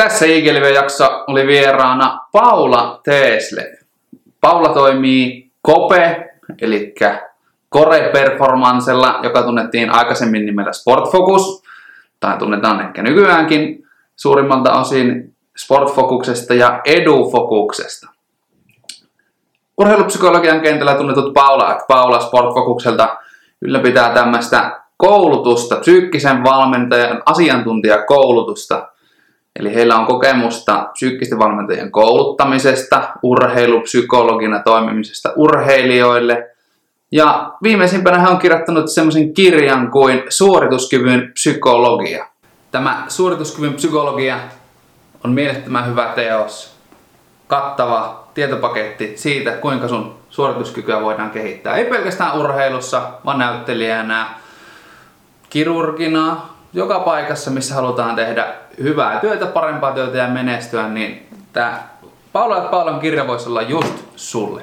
Tässä IGLV-jakso oli vieraana Paula Teesle. Paula toimii Kope, eli Core Performancella, joka tunnettiin aikaisemmin nimellä Sportfocus, tai tunnetaan ehkä nykyäänkin suurimmalta osin Sportfocuksesta ja Edufocuksesta. Urheilupsykologian kentällä tunnetut Paula, Paula Sportfocukselta ylläpitää tämmöistä koulutusta, psyykkisen valmentajan asiantuntijakoulutusta. Eli heillä on kokemusta psyykkisten valmentajien kouluttamisesta, urheilupsykologina toimimisesta urheilijoille. Ja viimeisimpänä hän on kirjoittanut semmoisen kirjan kuin Suorituskyvyn psykologia. Tämä Suorituskyvyn psykologia on mielettömän hyvä teos. Kattava tietopaketti siitä, kuinka sun suorituskykyä voidaan kehittää. Ei pelkästään urheilussa, vaan näyttelijänä, kirurgina, joka paikassa, missä halutaan tehdä hyvää työtä, parempaa työtä ja menestyä, niin tämä Paula ja Paulan kirja voisi olla just sulle.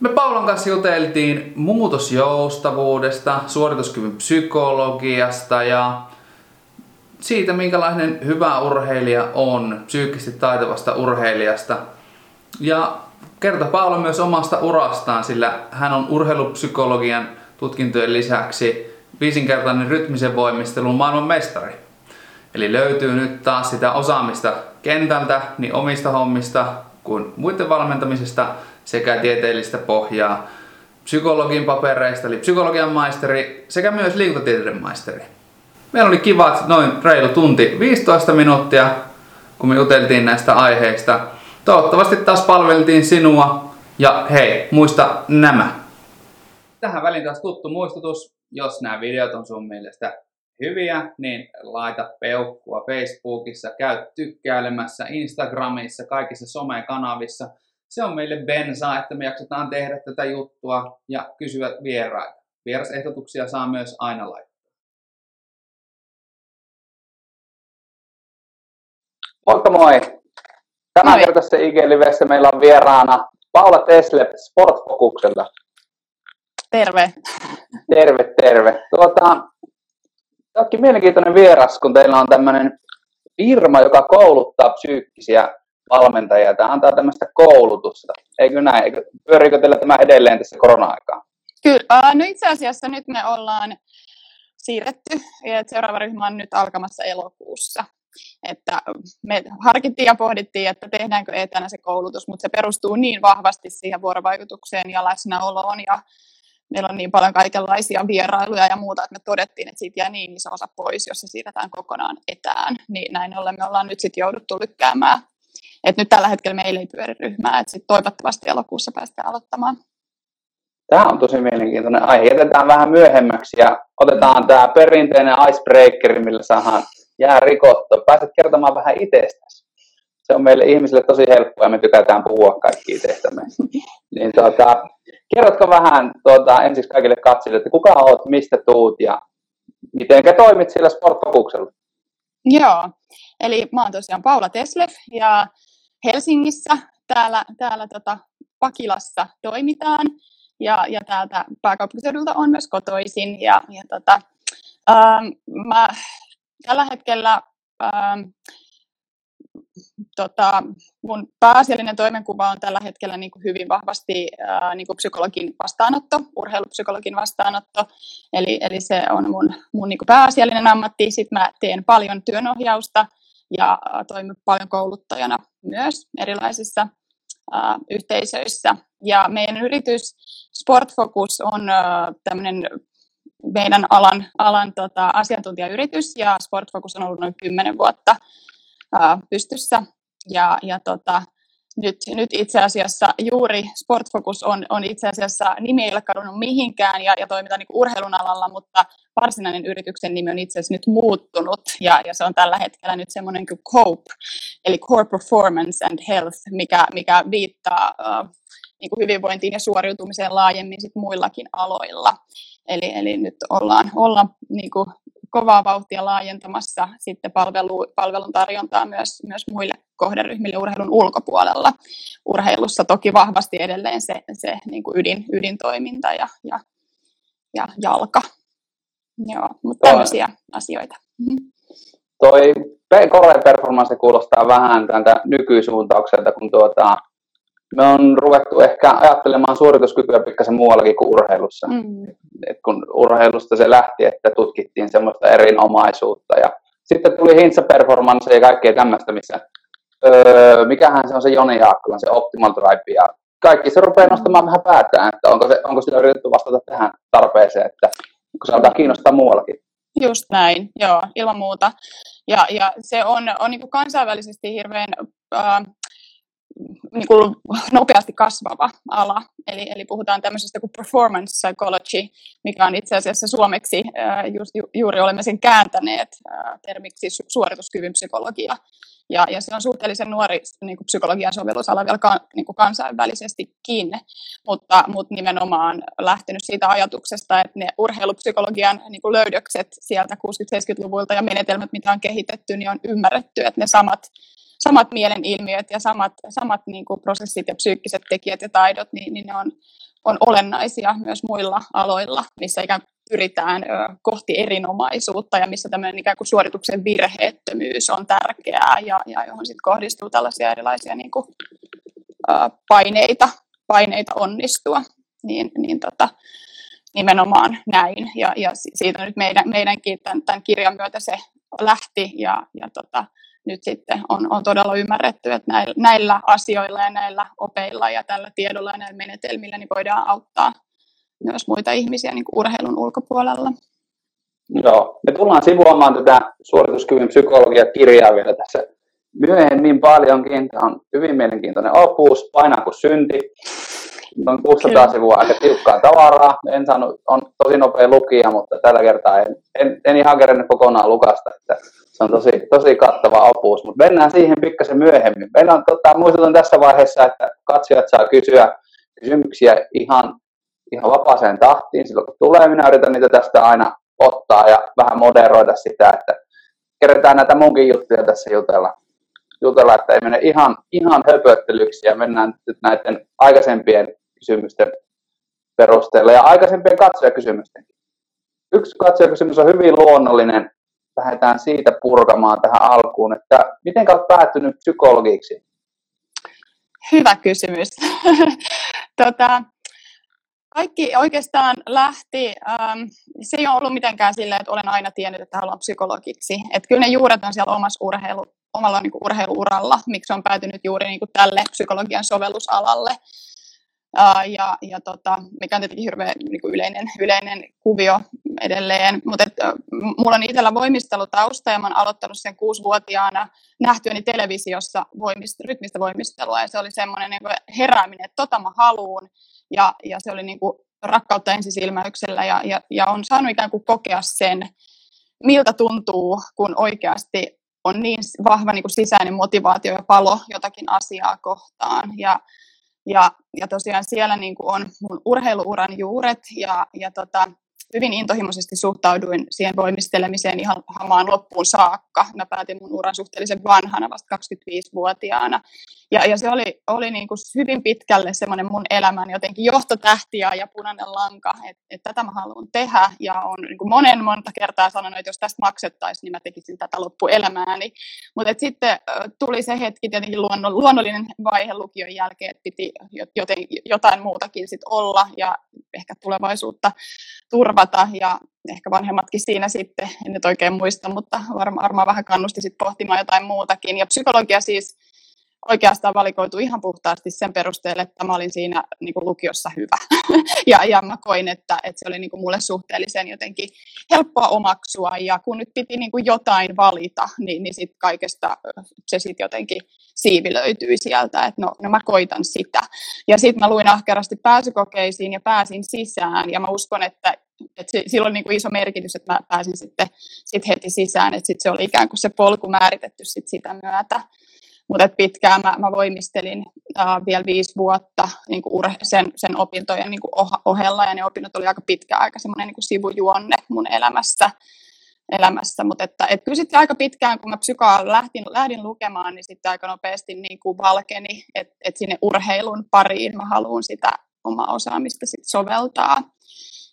Me Paulan kanssa juteltiin muutosjoustavuudesta, suorituskyvyn psykologiasta ja siitä, minkälainen hyvä urheilija on, psyykkisesti taitavasta urheilijasta. Ja kertoi Paula myös omasta urastaan, sillä hän on urheilupsykologian tutkintojen lisäksi viisinkertainen rytmisen voimistelun maailman mestari. Eli löytyy nyt taas sitä osaamista kentältä, niin omista hommista kuin muiden valmentamisesta sekä tieteellistä pohjaa psykologin papereista, eli psykologian maisteri sekä myös liikuntatieteiden maisteri. Meillä oli kivat noin reilu tunti 15 minuuttia, kun me juteltiin näistä aiheista. Toivottavasti taas palveltiin sinua ja hei, muista nämä. Tähän väliin taas tuttu muistutus, jos nämä videot on sun mielestä hyviä, niin laita peukkua Facebookissa, käy tykkäilemässä Instagramissa, kaikissa somekanavissa. Se on meille bensaa, että me jaksetaan tehdä tätä juttua ja kysyä vieraita. Vierasehdotuksia saa myös aina laittaa. Moikka moi! Tämän kertaisessa IG-livessä meillä on vieraana Paula Tesle Sportfokukselta. Terve. Terve, terve. Tuota, onkin mielenkiintoinen vieras, kun teillä on tämmöinen firma, joka kouluttaa psyykkisiä valmentajia. Tämä antaa tämmöistä koulutusta. Eikö näin? Eikö, pyöriikö teillä tämä edelleen tässä korona-aikaan? Kyllä. No itse asiassa nyt me ollaan siirretty. Seuraava ryhmä on nyt alkamassa elokuussa. Että me harkittiin ja pohdittiin, että tehdäänkö etänä se koulutus, mutta se perustuu niin vahvasti siihen vuorovaikutukseen ja läsnäoloon ja meillä on niin paljon kaikenlaisia vierailuja ja muuta, että me todettiin, että siitä jää niin iso osa pois, jos se siirretään kokonaan etään. Niin näin ollen me ollaan nyt sitten jouduttu lykkäämään. Et nyt tällä hetkellä meillä ei pyöri ryhmää, että sitten toivottavasti elokuussa päästään aloittamaan. Tämä on tosi mielenkiintoinen aihe. Jätetään vähän myöhemmäksi ja otetaan tämä perinteinen icebreaker, millä saadaan jää rikottu. Pääset kertomaan vähän itsestäsi. Se on meille ihmisille tosi helppoa ja me tykätään puhua kaikki itsestämme. niin tuota, kerrotko vähän tuota, ensiksi kaikille katsojille, että kuka olet, mistä tuut ja miten toimit sillä sportfokuksella? Joo, eli mä oon tosiaan Paula Teslef ja Helsingissä täällä, täällä tota Pakilassa toimitaan ja, ja täältä pääkaupunkiseudulta on myös kotoisin ja, ja tota, ähm, mä tällä hetkellä ähm, tota, mun pääasiallinen toimenkuva on tällä hetkellä niin kuin hyvin vahvasti ää, niin kuin psykologin vastaanotto, urheilupsykologin vastaanotto. Eli, eli se on mun, mun niin kuin pääasiallinen ammatti. Sitten mä teen paljon työnohjausta ja toimin paljon kouluttajana myös erilaisissa ää, yhteisöissä. Ja meidän yritys Sportfocus on tämmöinen meidän alan, alan tota, asiantuntijayritys ja Sportfocus on ollut noin 10 vuotta pystyssä. Ja, ja tota, nyt, nyt itse asiassa juuri Sportfocus on, on itse asiassa nimi ei ole kadonnut mihinkään ja, ja toimitaan niin urheilun alalla, mutta varsinainen yrityksen nimi on itse asiassa nyt muuttunut ja, ja se on tällä hetkellä nyt semmoinen kuin COPE, eli Core Performance and Health, mikä, mikä viittaa uh, niin kuin hyvinvointiin ja suoriutumiseen laajemmin sit muillakin aloilla. Eli, eli nyt ollaan, ollaan niin kuin kovaa vauhtia laajentamassa sitten palvelu, palvelun tarjontaa myös, myös muille kohderyhmille urheilun ulkopuolella. Urheilussa toki vahvasti edelleen se, se niin kuin ydin, ydintoiminta ja, ja, ja jalka. Joo, mutta tämmöisiä asioita. Mm-hmm. Toi core performance kuulostaa vähän tältä nykysuuntaukselta, kun tuota, me on ruvettu ehkä ajattelemaan suorituskykyä pikkasen muuallakin kuin urheilussa. Mm. Et kun urheilusta se lähti, että tutkittiin semmoista erinomaisuutta ja sitten tuli hintsa performance ja kaikkea tämmöistä, missä öö, mikähän se on se Joni Jaakkola, se Optimal Drive ja kaikki se rupeaa nostamaan vähän päätään, että onko, se, onko sillä yritetty vastata tähän tarpeeseen, että kun se alkaa kiinnostaa muuallakin. Just näin, joo, ilman muuta. Ja, ja se on, on niin kansainvälisesti hirveän äh, niin kuin nopeasti kasvava ala. Eli, eli puhutaan tämmöisestä kuin performance psychology, mikä on itse asiassa suomeksi, just, ju, juuri olemme sen kääntäneet termiksi suorituskyvyn psykologia. Ja, ja se on suhteellisen nuori niin kuin psykologian sovellusala vielä niin kuin kansainvälisesti kiinni, mutta, mutta nimenomaan lähtenyt siitä ajatuksesta, että ne urheilupsykologian niin kuin löydökset sieltä 60-70-luvulta ja menetelmät, mitä on kehitetty, niin on ymmärretty, että ne samat samat mielenilmiöt ja samat, samat niin kuin prosessit ja psyykkiset tekijät ja taidot, niin, niin ne on, on olennaisia myös muilla aloilla, missä ikään kuin pyritään kohti erinomaisuutta ja missä tämmöinen ikään kuin suorituksen virheettömyys on tärkeää ja, ja johon sitten kohdistuu tällaisia erilaisia niin kuin, paineita, paineita onnistua. Niin, niin tota, nimenomaan näin. Ja, ja siitä nyt meidän, meidänkin tämän, tämän kirjan myötä se lähti ja, ja tota, nyt sitten on, on todella ymmärretty, että näillä, näillä asioilla ja näillä opeilla ja tällä tiedolla ja näillä menetelmillä niin voidaan auttaa myös muita ihmisiä niin kuin urheilun ulkopuolella. Joo, me tullaan sivuamaan tätä suorituskyvyn psykologia-kirjaa vielä tässä myöhemmin paljonkin. Tämä on hyvin mielenkiintoinen opus, painaa kuin synti. Noin 600 Kyllä. sivua aika tiukkaa tavaraa. En saanut, on tosi nopea lukija, mutta tällä kertaa en, en, en ihan kerännyt kokonaan lukasta. Että se on tosi, tosi kattava opus, mutta mennään siihen pikkasen myöhemmin. Meillä on, tota, muistutan tässä vaiheessa, että katsojat saa kysyä kysymyksiä ihan, ihan vapaaseen tahtiin silloin kun tulee. Minä yritän niitä tästä aina ottaa ja vähän moderoida sitä, että kerätään näitä munkin juttuja tässä jutella, jutella että ei mene ihan, ihan höpöttelyksi ja mennään nyt näiden aikaisempien kysymysten perusteella ja aikaisempien katsojakysymysten. Yksi katsojakysymys on hyvin luonnollinen lähdetään siitä purkamaan tähän alkuun, että miten olet päättynyt psykologiksi? Hyvä kysymys. tota, kaikki oikeastaan lähti, ähm, se ei ole ollut mitenkään silleen, että olen aina tiennyt, että haluan psykologiksi. Että kyllä ne juuret on siellä omassa urheilu, omalla niin urheiluuralla, miksi on päätynyt juuri niin kuin tälle psykologian sovellusalalle ja, ja tota, mikä on tietenkin hirveän niin yleinen, yleinen kuvio edelleen. Mutta mulla on itsellä voimistelutausta ja mä oon aloittanut sen kuusivuotiaana nähtyäni televisiossa voimist, rytmistä voimistelua ja se oli semmoinen niin herääminen, että tota mä haluun ja, ja se oli niin kuin rakkautta ensisilmäyksellä ja, ja, ja on saanut ikään kuin kokea sen, miltä tuntuu, kun oikeasti on niin vahva niin kuin sisäinen motivaatio ja palo jotakin asiaa kohtaan. Ja, ja, ja tosiaan siellä niin kuin on mun urheiluuran juuret ja, ja tota, hyvin intohimoisesti suhtauduin siihen voimistelemiseen ihan hamaan loppuun saakka. Mä päätin mun uran suhteellisen vanhana, vasta 25-vuotiaana. Ja, ja se oli, oli niin kuin hyvin pitkälle semmoinen mun elämän jotenkin johtotähti ja punainen lanka, että, että tätä mä haluan tehdä. Ja on niin kuin monen monta kertaa sanonut, että jos tästä maksettaisiin, niin mä tekisin tätä loppuelämääni. Mutta sitten tuli se hetki, tietenkin luonnollinen vaihe lukion jälkeen, että piti joten, jotain muutakin sit olla ja ehkä tulevaisuutta turvata. Ja ehkä vanhemmatkin siinä sitten, en nyt oikein muista, mutta varmaan varma vähän kannusti sitten pohtimaan jotain muutakin. Ja psykologia siis oikeastaan valikoitu ihan puhtaasti sen perusteella, että mä olin siinä niin kuin lukiossa hyvä. ja, ja mä koin, että, että se oli niin kuin mulle suhteellisen jotenkin helppoa omaksua. Ja kun nyt piti niin kuin jotain valita, niin, niin sitten kaikesta se sitten jotenkin siivi löytyi sieltä, että no, no mä koitan sitä. Ja sitten mä luin ahkerasti pääsykokeisiin ja pääsin sisään. Ja mä uskon, että että sillä on niin kuin iso merkitys, että mä pääsin sitten sit heti sisään, että sit se oli ikään kuin se polku määritetty sit sitä myötä. Mutta pitkään mä, mä voimistelin uh, vielä viisi vuotta niin kuin sen, sen opintojen niin kuin ohella, ja ne opinnot oli aika pitkä aika semmoinen niin sivujuonne mun elämässä. elämässä. Mutta että, et kyllä sitten aika pitkään, kun mä psykaa lähdin, lähdin lukemaan, niin sitten aika nopeasti niin kuin valkeni, että et sinne urheilun pariin mä haluan sitä omaa osaamista sit soveltaa.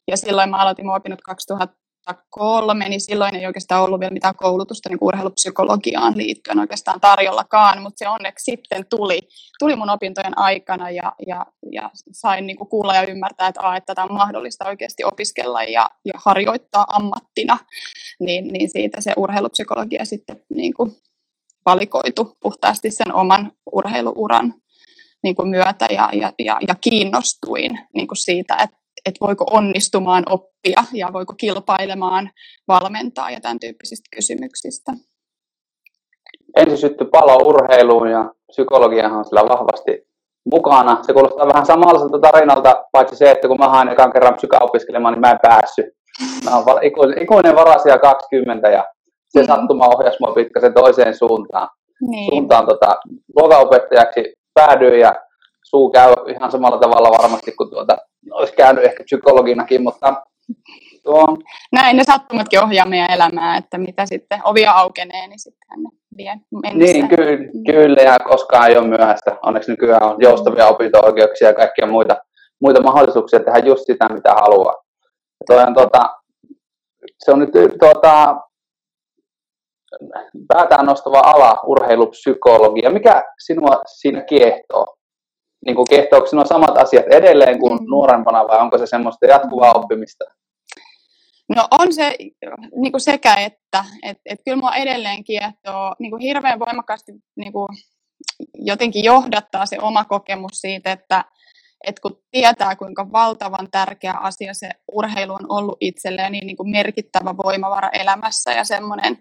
Ja silloin mä aloitin mun opinnot 2000 2003, niin silloin ei oikeastaan ollut vielä mitään koulutusta niin urheilupsykologiaan liittyen oikeastaan tarjollakaan, mutta se onneksi sitten tuli, tuli mun opintojen aikana ja, ja, ja sain niin kuin kuulla ja ymmärtää, että, a, että tätä on mahdollista oikeasti opiskella ja, ja harjoittaa ammattina, niin, niin siitä se urheilupsykologia sitten niin kuin valikoitu puhtaasti sen oman urheiluuran niin kuin myötä ja, ja, ja, ja kiinnostuin niin kuin siitä, että että voiko onnistumaan oppia ja voiko kilpailemaan valmentaa ja tämän tyyppisistä kysymyksistä. Ensin syttyi palo urheiluun ja psykologiahan on sillä vahvasti mukana. Se kuulostaa vähän samalliselta tarinalta, paitsi se, että kun mä hain ekan kerran psyka opiskelemaan, niin mä en päässyt. Mä oon ikuinen, ikuinen varasia 20 ja se mm. sattuma ohjasi mua pikkasen toiseen suuntaan. Niin. Suuntaan tota, luokanopettajaksi päädyin ja suu käy ihan samalla tavalla varmasti kuin tuota, olisi käynyt ehkä psykologinakin, mutta tuo... Näin ne sattumatkin ohjaa meidän elämää, että mitä sitten ovia aukenee, niin sitten ne vie mennessä. Niin, ky- mm. kyllä, ja koskaan ei ole myöhäistä. Onneksi nykyään on joustavia opinto-oikeuksia ja kaikkia muita, muita mahdollisuuksia tehdä just sitä, mitä haluaa. Ja toi on, tuota, se on nyt tuota, päätään nostava ala, urheilupsykologia. Mikä sinua siinä kiehtoo? Niin kuin kehtooko sinua samat asiat edelleen kuin mm. nuorempana vai onko se semmoista jatkuvaa oppimista? No on se niin kuin sekä että, että, että kyllä minua edelleen kiehtoo niin kuin hirveän voimakkaasti niin kuin jotenkin johdattaa se oma kokemus siitä, että, että kun tietää, kuinka valtavan tärkeä asia se urheilu on ollut itselleen, niin, niin kuin merkittävä voimavara elämässä ja semmoinen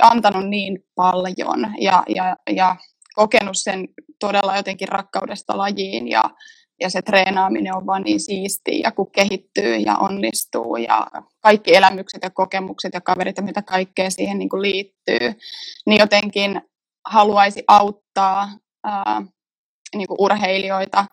antanut niin paljon. Ja, ja, ja kokenut sen todella jotenkin rakkaudesta lajiin ja, ja se treenaaminen on vaan niin siistiä ja kun kehittyy ja onnistuu ja kaikki elämykset ja kokemukset ja kaverit ja mitä kaikkea siihen niin kuin liittyy, niin jotenkin haluaisi auttaa ää, niin kuin urheilijoita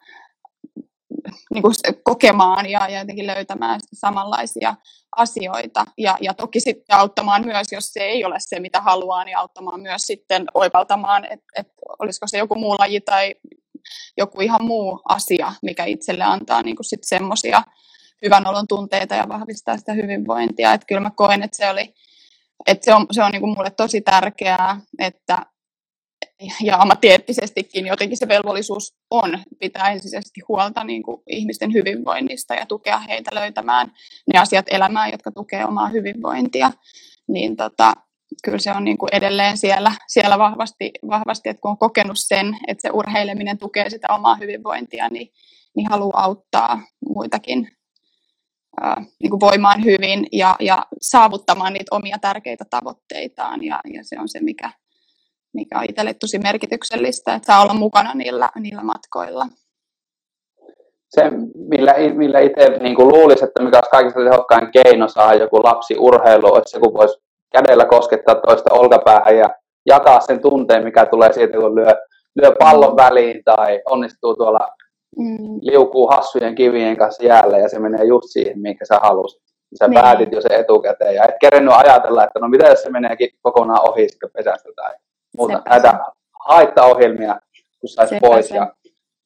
niin kuin kokemaan ja, ja jotenkin löytämään samanlaisia asioita. Ja, ja toki sitten auttamaan myös, jos se ei ole se, mitä haluaa, niin auttamaan myös sitten oivaltamaan, että et olisiko se joku muu laji tai joku ihan muu asia, mikä itselle antaa niin sitten semmoisia hyvän olon tunteita ja vahvistaa sitä hyvinvointia. Että kyllä mä koen, että se, oli, että se on, se on niin kuin mulle tosi tärkeää, että ja ammattieettisestikin jotenkin se velvollisuus on pitää ensisijaisesti huolta niin kuin ihmisten hyvinvoinnista ja tukea heitä löytämään ne asiat elämään, jotka tukee omaa hyvinvointia. Niin tota, kyllä se on niin kuin edelleen siellä, siellä vahvasti, vahvasti, että kun on kokenut sen, että se urheileminen tukee sitä omaa hyvinvointia, niin, niin haluaa auttaa muitakin ää, niin kuin voimaan hyvin ja, ja saavuttamaan niitä omia tärkeitä tavoitteitaan. Ja, ja se on se, mikä, mikä on itselle tosi merkityksellistä, että saa olla mukana niillä, niillä matkoilla. Se, millä, millä itse niin luulisi, että mikä olisi kaikista tehokkain keino saa joku lapsi urheilu, että se kun voisi kädellä koskettaa toista olkapäähän ja jakaa sen tunteen, mikä tulee siitä, kun lyö, lyö pallon väliin tai onnistuu tuolla mm. liukuu hassujen kivien kanssa jäällä ja se menee just siihen, minkä sä halusit. Sä niin. päätit jo se etukäteen ja et kerennyt ajatella, että no mitä jos se meneekin kokonaan ohi sitten pesästä tai muuta Sepä näitä haittaohjelmia, kun saisi pois. Se. Ja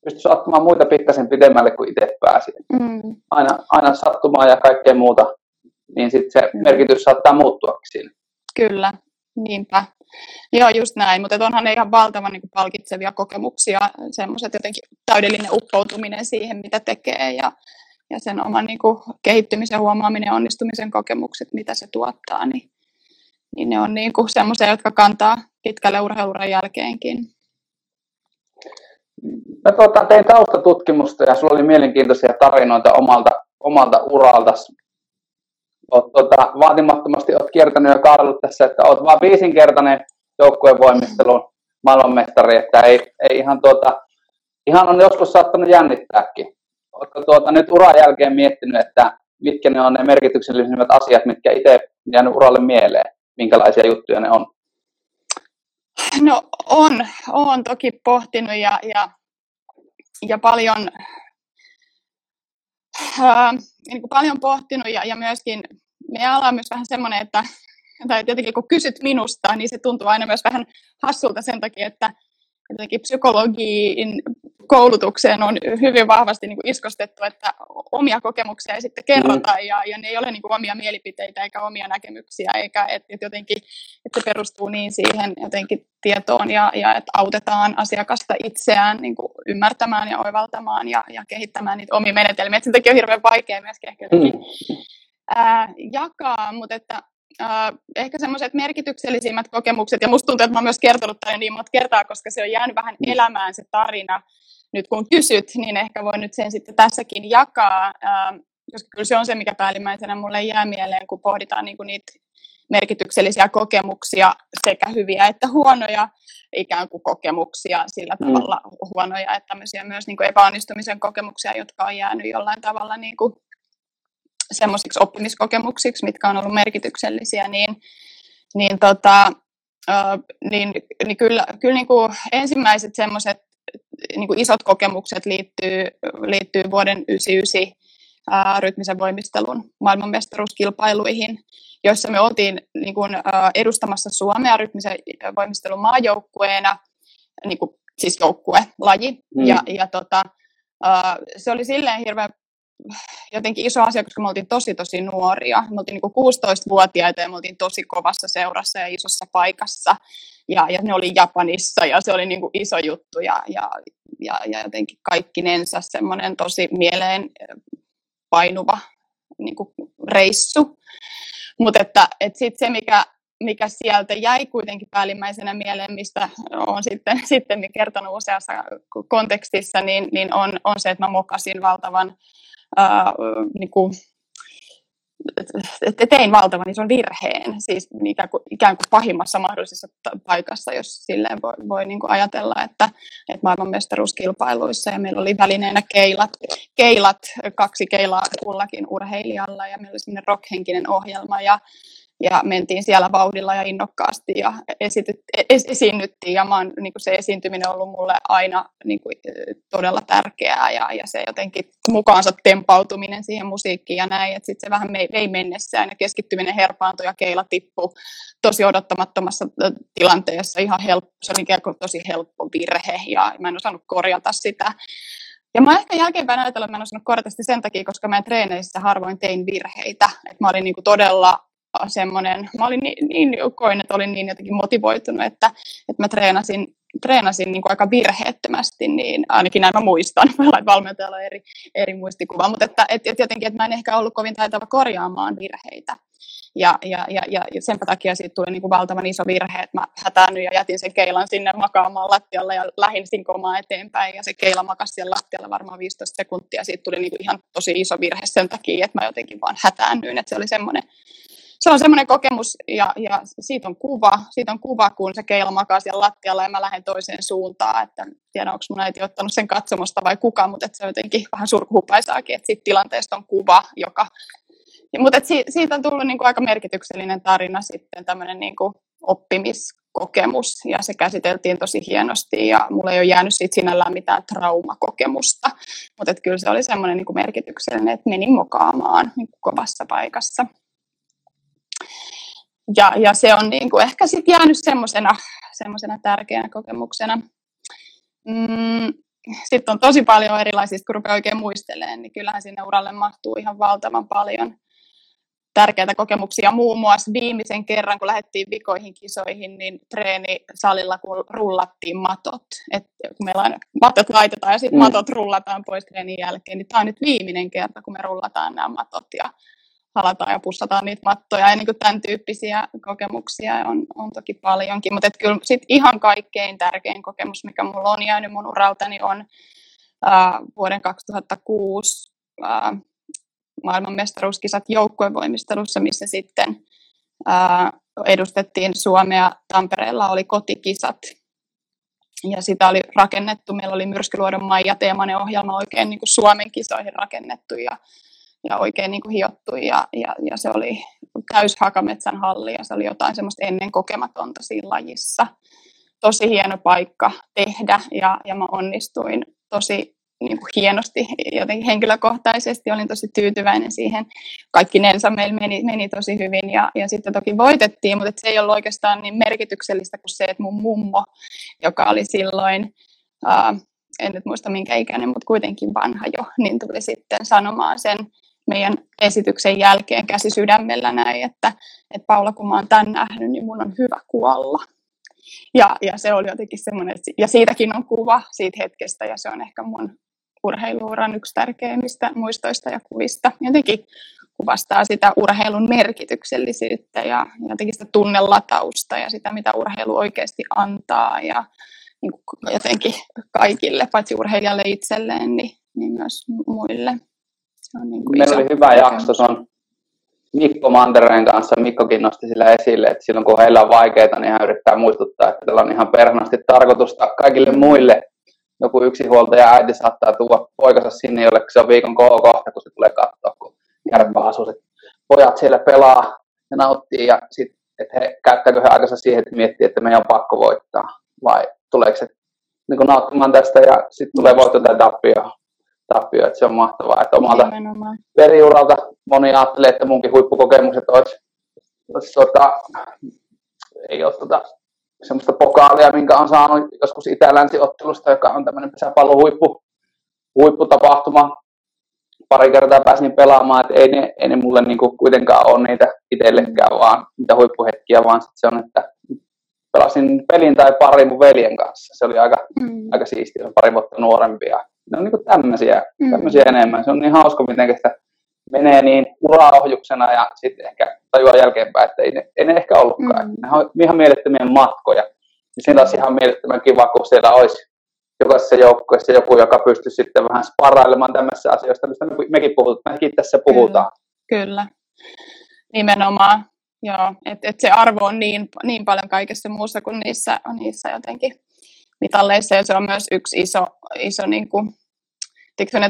pystyisi ottamaan muita pikkasen pidemmälle kuin itse pääsi. Mm. Aina, aina sattumaan ja kaikkea muuta, niin sitten se mm. merkitys saattaa muuttua siinä. Kyllä, niinpä. Joo, just näin, mutta onhan ne ihan valtavan niin palkitsevia kokemuksia, semmoiset jotenkin täydellinen uppoutuminen siihen, mitä tekee ja, ja sen oman niin kuin, kehittymisen huomaaminen, onnistumisen kokemukset, mitä se tuottaa, niin, niin ne on niin kuin semmoisia, jotka kantaa pitkälle urheiluran jälkeenkin. Mä tuota, tein taustatutkimusta ja sulla oli mielenkiintoisia tarinoita omalta, omalta uralta. Oot, tuota, vaatimattomasti olet kiertänyt ja kaarellut tässä, että olet vain viisinkertainen joukkueen voimistelun maailmanmestari, että ei, ei ihan, tuota, ihan on joskus saattanut jännittääkin. Oletko tuota, nyt uran jälkeen miettinyt, että mitkä ne on ne merkityksellisimmät asiat, mitkä itse jäänyt uralle mieleen, minkälaisia juttuja ne on? No on, on toki pohtinut ja, ja, ja paljon, ää, niin kuin paljon pohtinut ja, ja myöskin meidän ala on myös vähän semmoinen, että tai jotenkin kun kysyt minusta, niin se tuntuu aina myös vähän hassulta sen takia, että jotenkin psykologiin koulutukseen on hyvin vahvasti niin kuin iskostettu, että omia kokemuksia ei sitten kerrota mm. ja, ja ne ei ole niin kuin omia mielipiteitä eikä omia näkemyksiä, eikä että et jotenkin, että se perustuu niin siihen jotenkin tietoon ja, ja että autetaan asiakasta itseään niin kuin ymmärtämään ja oivaltamaan ja, ja kehittämään niitä omia menetelmiä. Sen takia on hirveän vaikea myöskin ehkä jotenkin, mm. ää, jakaa, mutta että Uh, ehkä semmoiset merkityksellisimmät kokemukset, ja musta tuntuu, että mä oon myös kertonut tämän niin monta kertaa, koska se on jäänyt vähän elämään se tarina. Nyt kun kysyt, niin ehkä voin nyt sen sitten tässäkin jakaa, uh, koska kyllä se on se, mikä päällimmäisenä mulle jää mieleen, kun pohditaan niinku niitä merkityksellisiä kokemuksia, sekä hyviä että huonoja ikään kuin kokemuksia, sillä mm. tavalla huonoja, että tämmöisiä myös niin kuin epäonnistumisen kokemuksia, jotka on jäänyt jollain tavalla niin kuin semmoisiksi oppimiskokemuksiksi, mitkä on ollut merkityksellisiä, niin, niin, tota, niin, niin kyllä, kyllä niin kuin ensimmäiset semmoiset niin kuin isot kokemukset liittyy, liittyy vuoden 1999 rytmisen voimistelun maailmanmestaruuskilpailuihin, joissa me oltiin niin kuin, edustamassa Suomea rytmisen voimistelun maajoukkueena, niin kuin, siis joukkuelaji. Mm. Ja, ja tota, se oli silleen hirveän jotenkin iso asia, koska me oltiin tosi tosi nuoria. Me oltiin niin 16-vuotiaita ja me oltiin tosi kovassa seurassa ja isossa paikassa. Ja, ja ne oli Japanissa ja se oli niin kuin iso juttu ja, ja, ja, ja jotenkin kaikkinensa semmoinen tosi mieleen painuva niin kuin reissu. Mutta että, että sitten se, mikä, mikä sieltä jäi kuitenkin päällimmäisenä mieleen, mistä olen sitten, sitten kertonut useassa kontekstissa, niin, niin on, on se, että mä mokasin valtavan ää, niin kuin, että tein valtavan ison virheen, siis ikään kuin, ikään kuin pahimmassa mahdollisessa paikassa, jos silleen voi, voi niin kuin ajatella, että, että maailmanmestaruuskilpailuissa ja meillä oli välineenä keilat, keilat kaksi keilaa kullakin urheilijalla ja meillä oli semmoinen rockhenkinen ohjelma ja ja mentiin siellä vauhdilla ja innokkaasti ja esityt, es, esiinnyttiin ja mä oon, niin kuin se esiintyminen on ollut mulle aina niin kuin, todella tärkeää ja, ja se jotenkin mukaansa tempautuminen siihen musiikkiin ja näin, että sitten se vähän vei mennessään ja keskittyminen herpaantui ja keila tippui tosi odottamattomassa tilanteessa ihan helppo, se oli tosi helppo virhe ja mä en osannut korjata sitä. Ja mä ehkä jälkeenpäin ajatellut, että mä en osannut korjata sitä sen takia, koska mä treeneissä harvoin tein virheitä. Että mä olin niin kuin todella semmoinen, mä olin niin, niin koin, että olin niin jotenkin motivoitunut, että, että mä treenasin, treenasin niin kuin aika virheettömästi, niin ainakin näin mä muistan, valmentajalla on eri, eri muistikuva, mutta että, että, että jotenkin, että mä en ehkä ollut kovin taitava korjaamaan virheitä. Ja, ja, ja, ja sen takia siitä tuli niin kuin valtavan iso virhe, että mä hätäännyin ja jätin sen keilan sinne makaamaan lattialle ja lähdin sinkomaan eteenpäin. Ja se keila makasi siellä lattialla varmaan 15 sekuntia. Siitä tuli niin kuin ihan tosi iso virhe sen takia, että mä jotenkin vaan hätäännyin. Että se oli semmoinen se on semmoinen kokemus ja, ja siitä on kuva, siitä on kuva, kun se keila makaa siellä lattialla ja mä lähden toiseen suuntaan, että tiedä onko mun äiti ottanut sen katsomusta vai kuka, mutta että se on jotenkin vähän surkuhupaisaakin, että siitä tilanteesta on kuva, joka, ja, mutta että siitä on tullut niin kuin aika merkityksellinen tarina sitten tämmöinen niin kuin oppimiskokemus ja se käsiteltiin tosi hienosti ja mulla ei ole jäänyt siitä sinällään mitään traumakokemusta, mutta kyllä se oli semmoinen niin kuin merkityksellinen, että menin mokaamaan niin kovassa paikassa ja, ja se on niin kuin ehkä sitten jäänyt semmoisena semmosena tärkeänä kokemuksena. Mm, sitten on tosi paljon erilaisista, kun rupeaa oikein muistelemaan, niin kyllähän sinne uralle mahtuu ihan valtavan paljon tärkeitä kokemuksia. Muun muassa viimeisen kerran, kun lähdettiin vikoihin kisoihin, niin treenisalilla, kun rullattiin matot. Et kun meillä on matot laitetaan ja sitten mm. matot rullataan pois treenin jälkeen, niin tämä on nyt viimeinen kerta, kun me rullataan nämä matot. Ja halataan ja pussataan niitä mattoja ja niin kuin tämän tyyppisiä kokemuksia on, on toki paljonkin, mutta kyllä sit ihan kaikkein tärkein kokemus, mikä mulla on jäänyt mun uraltani on ää, vuoden 2006 ää, maailmanmestaruuskisat joukkuevoimistelussa, missä sitten ää, edustettiin Suomea. Tampereella oli kotikisat ja sitä oli rakennettu. Meillä oli Myrskyluodon Maija teemainen ohjelma oikein niin kuin Suomen kisoihin rakennettu ja ja oikein niin kuin hiottu ja, ja, ja se oli täys Hakametsän halli ja se oli jotain semmoista ennen kokematonta siinä lajissa. Tosi hieno paikka tehdä ja, ja mä onnistuin tosi niin kuin hienosti jotenkin henkilökohtaisesti, olin tosi tyytyväinen siihen. Kaikki nensa meillä meni, meni tosi hyvin ja, ja sitten toki voitettiin, mutta se ei ollut oikeastaan niin merkityksellistä kuin se, että mun mummo, joka oli silloin ää, en nyt muista minkä ikäinen, mutta kuitenkin vanha jo, niin tuli sitten sanomaan sen meidän esityksen jälkeen käsi sydämellä näin, että, että Paula, kun mä oon tämän nähnyt, niin mun on hyvä kuolla. Ja, ja se oli jotenkin semmoinen, ja siitäkin on kuva siitä hetkestä, ja se on ehkä mun urheiluuran yksi tärkeimmistä muistoista ja kuvista. Jotenkin kuvastaa sitä urheilun merkityksellisyyttä ja jotenkin sitä tunnelatausta ja sitä, mitä urheilu oikeasti antaa ja niin jotenkin kaikille, paitsi urheilijalle itselleen, niin, niin myös muille. Se on niin kuin Meillä oli hyvä jakso tuon Mikko Mantereen kanssa. Mikkokin nosti sillä esille, että silloin kun heillä on vaikeita, niin hän yrittää muistuttaa, että tällä on ihan perhanaasti tarkoitusta kaikille muille. Joku yksinhuoltaja äiti saattaa tuoda poikansa sinne, jolle se on viikon kohta, kun se tulee katsoa, kun asuu. Pojat siellä pelaa ja nauttii ja sitten, että he, käyttääkö he aikansa siihen, että miettii, että meidän on pakko voittaa vai tuleeko se niin nauttimaan tästä ja sitten tulee voitto tai tappio. Tappio että se on mahtavaa. Että omalta veriuralta moni ajattelee, että munkin huippukokemukset olisi, olisi tota, ei ole tota, semmoista pokaalia, minkä on saanut joskus Itä-Länsi-ottelusta, joka on tämmöinen pesäpallon huippu, huipputapahtuma. Pari kertaa pääsin pelaamaan, että ei ne, ei ne mulle niinku kuitenkaan ole niitä itsellekään, vaan mitä huippuhetkiä, vaan sit se on, että pelasin pelin tai pari mun veljen kanssa. Se oli aika, mm. aika siistiä, on pari vuotta nuorempia. Ne on niin tämmöisiä, mm. tämmöisiä enemmän. Se on niin hauska, miten sitä menee niin uraohjuksena ja sitten ehkä tajuaa jälkeenpäin, että ei ne, ei ne ehkä ollutkaan. Mm. Ne on ihan mielettömiä matkoja. Ja siinä olisi ihan mielettömän kiva, kun siellä olisi jokaisessa joukkueessa joku, joka pystyy sitten vähän sparailemaan tämmöisissä asioista, mistä mekin puhutaan, mekin tässä puhutaan. Kyllä, Kyllä. nimenomaan. Joo, että et se arvo on niin, niin paljon kaikessa muussa kuin niissä, niissä jotenkin mitalleissa, ja se on myös yksi iso, iso niin kuin,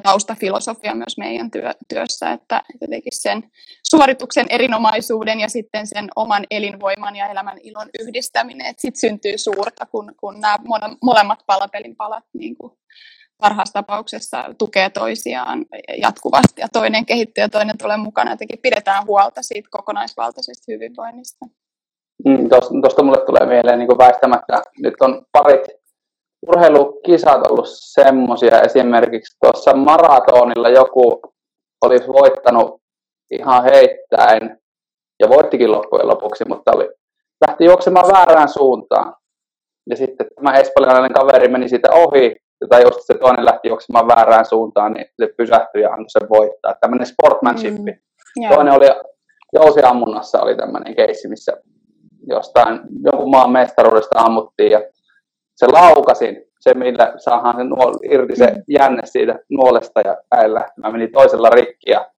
taustafilosofia myös meidän työ, työssä, että jotenkin sen suorituksen erinomaisuuden ja sitten sen oman elinvoiman ja elämän ilon yhdistäminen, että sitten syntyy suurta, kun, kun nämä molemmat palapelin palat niin kuin parhaassa tapauksessa tukee toisiaan jatkuvasti ja toinen kehittyy ja toinen tulee mukana. Jotenkin pidetään huolta siitä kokonaisvaltaisesta hyvinvoinnista. Mm, Tuosta mulle tulee mieleen niin väistämättä, nyt on parit urheilukisat ollut semmoisia, esimerkiksi tuossa maratonilla joku olisi voittanut ihan heittäen ja voittikin loppujen lopuksi, mutta oli, lähti juoksemaan väärään suuntaan. Ja sitten tämä espanjalainen kaveri meni siitä ohi tai jos se toinen lähti juoksemaan väärään suuntaan, niin se pysähtyi ja antoi sen voittaa. Tämmöinen sportmanship. Mm, toinen oli jousiammunnassa oli tämmöinen keissi, missä jostain jonkun maan mestaruudesta ammuttiin ja se laukasin, se millä saadaan se nuol, irti se mm. jänne siitä nuolesta ja äin lähtemään, meni toisella rikki ja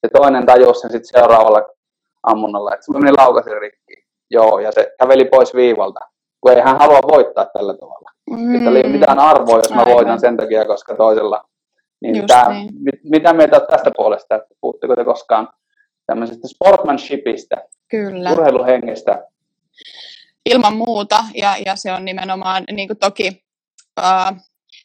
se toinen tajusi sen sitten seuraavalla ammunnalla, että se meni laukasin rikki. Joo, ja se käveli pois viivalta, kun ei hän halua voittaa tällä tavalla. Mm. Että ole mitään arvoa, jos mä Aivan. voitan sen takia, koska toisella. Niin, tää, niin. Mit, mitä mieltä tästä puolesta, että puhutteko te koskaan tämmöisestä sportmanshipista, Kyllä. urheiluhengestä? Ilman muuta, ja, ja se on nimenomaan niin kuin toki uh,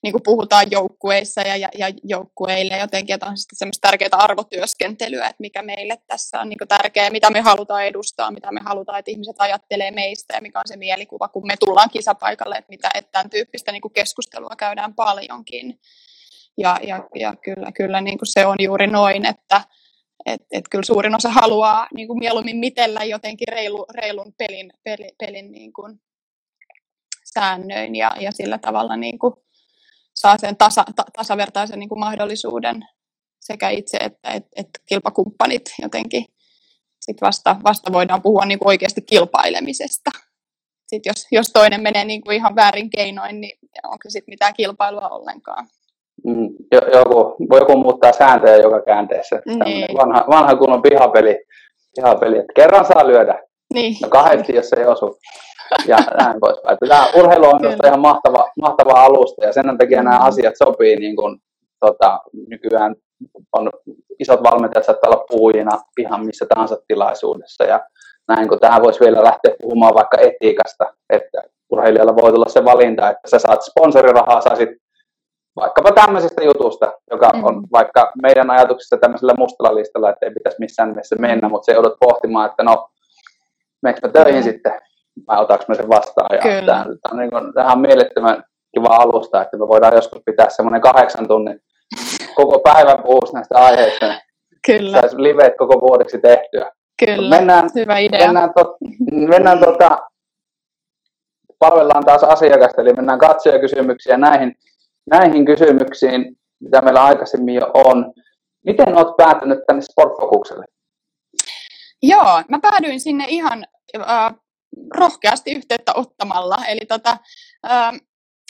niin kuin puhutaan joukkueissa ja, ja, ja joukkueille jotenkin, että on sitten semmoista tärkeää arvotyöskentelyä, että mikä meille tässä on niin kuin tärkeää, mitä me halutaan edustaa, mitä me halutaan, että ihmiset ajattelee meistä ja mikä on se mielikuva, kun me tullaan kisapaikalle, että, mitä, että tämän tyyppistä niin kuin keskustelua käydään paljonkin. Ja, ja, ja kyllä, kyllä niin kuin se on juuri noin, että et, et kyllä suurin osa haluaa niin kuin mieluummin mitellä jotenkin reilu, reilun pelin, pelin, pelin niin kuin säännöin ja, ja sillä tavalla niin kuin saa sen tasa, ta, tasavertaisen niin kuin mahdollisuuden sekä itse että et, et kilpakumppanit jotenkin. Sitten vasta, vasta voidaan puhua niin kuin oikeasti kilpailemisesta. Sitten jos, jos toinen menee niin kuin ihan väärin keinoin, niin onko sitten mitään kilpailua ollenkaan. Mm, joku, voi joku muuttaa sääntöjä joka käänteessä. Niin. Vanha, vanha kunnon pihapeli, pihapeli, että kerran saa lyödä. Niin. No kahdesti, jos ei osu ja näin poispäin. Tämä urheilu on Kyllä. ihan mahtava, mahtava alusta ja sen takia nämä mm. asiat sopii niin kuin, tota, nykyään on isot valmentajat saattaa olla puhujina ihan missä tahansa tilaisuudessa ja näin kun tähän voisi vielä lähteä puhumaan vaikka etiikasta, että urheilijalla voi tulla se valinta, että sä saat sponsorirahaa, saisit vaikkapa tämmöisestä jutusta, joka mm. on vaikka meidän ajatuksissa tämmöisellä mustalla listalla, että ei pitäisi missään nimessä mennä, mutta se joudut pohtimaan, että no, meneekö töihin mm. sitten vai otanko mä sen vastaan. Ja tämä, on, niin kuin, tämä on mielettömän kiva alusta, että me voidaan joskus pitää semmoinen kahdeksan tunnin koko päivän puhus näistä aiheista. Kyllä. Saisi liveet koko vuodeksi tehtyä. Kyllä, mennään, hyvä idea. Mennään, to, mennään tota, palvellaan taas asiakasta, eli mennään katsojakysymyksiä näihin, näihin kysymyksiin, mitä meillä aikaisemmin jo on. Miten olet päätynyt tänne Sportfokukselle? Joo, mä päädyin sinne ihan äh, rohkeasti yhteyttä ottamalla. Eli tota, äh,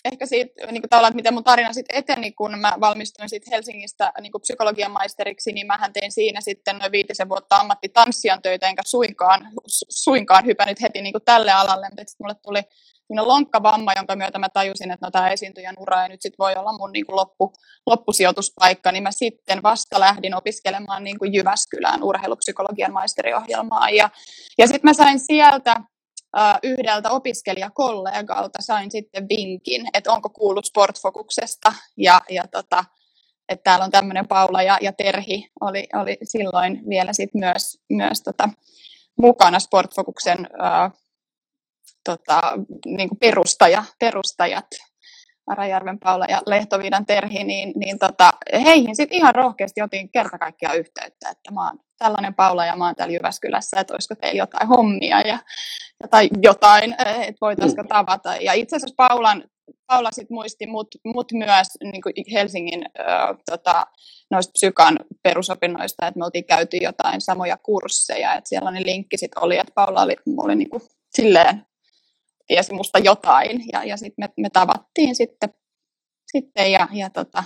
ehkä siitä, niin kuin tavallaan, miten mun tarina sitten eteni, kun mä valmistuin sitten Helsingistä niin kuin psykologian maisteriksi, niin mähän tein siinä sitten noin viitisen vuotta ammattitanssijan töitä, enkä suinkaan, suinkaan hypännyt heti niin kuin tälle alalle, mutta sitten mulle tuli lonkkavamma, jonka myötä mä tajusin, että no tämä esiintyjän ura ei nyt sit voi olla mun niin kuin loppu, loppusijoituspaikka, niin mä sitten vasta lähdin opiskelemaan niin kuin Jyväskylään urheilupsykologian maisteriohjelmaa. Ja, ja sitten mä sain sieltä yhdeltä opiskelijakollegalta sain sitten vinkin, että onko kuullut Sportfokuksesta ja, ja tota, että täällä on tämmöinen Paula ja, ja Terhi oli, oli silloin vielä sit myös, myös tota, mukana Sportfokuksen ää, tota, niin kuin perustaja, perustajat Arajärven Paula ja Lehtoviidan Terhi, niin, niin tota, heihin sitten ihan rohkeasti otin kerta kaikkiaan yhteyttä, että mä oon tällainen Paula ja mä oon täällä Jyväskylässä, että olisiko teillä jotain hommia ja, tai jotain, että voitaisiko mm. tavata. Ja itse asiassa Paulan, Paula sit muisti mut, mut myös niin kuin Helsingin äh, tota, noista psykan perusopinnoista, että me oltiin käyty jotain samoja kursseja, että siellä ne linkki sit oli, että Paula oli, oli niin kuin silleen tiesi musta jotain. Ja, ja sitten me, me tavattiin sitten, sitten ja, ja tota,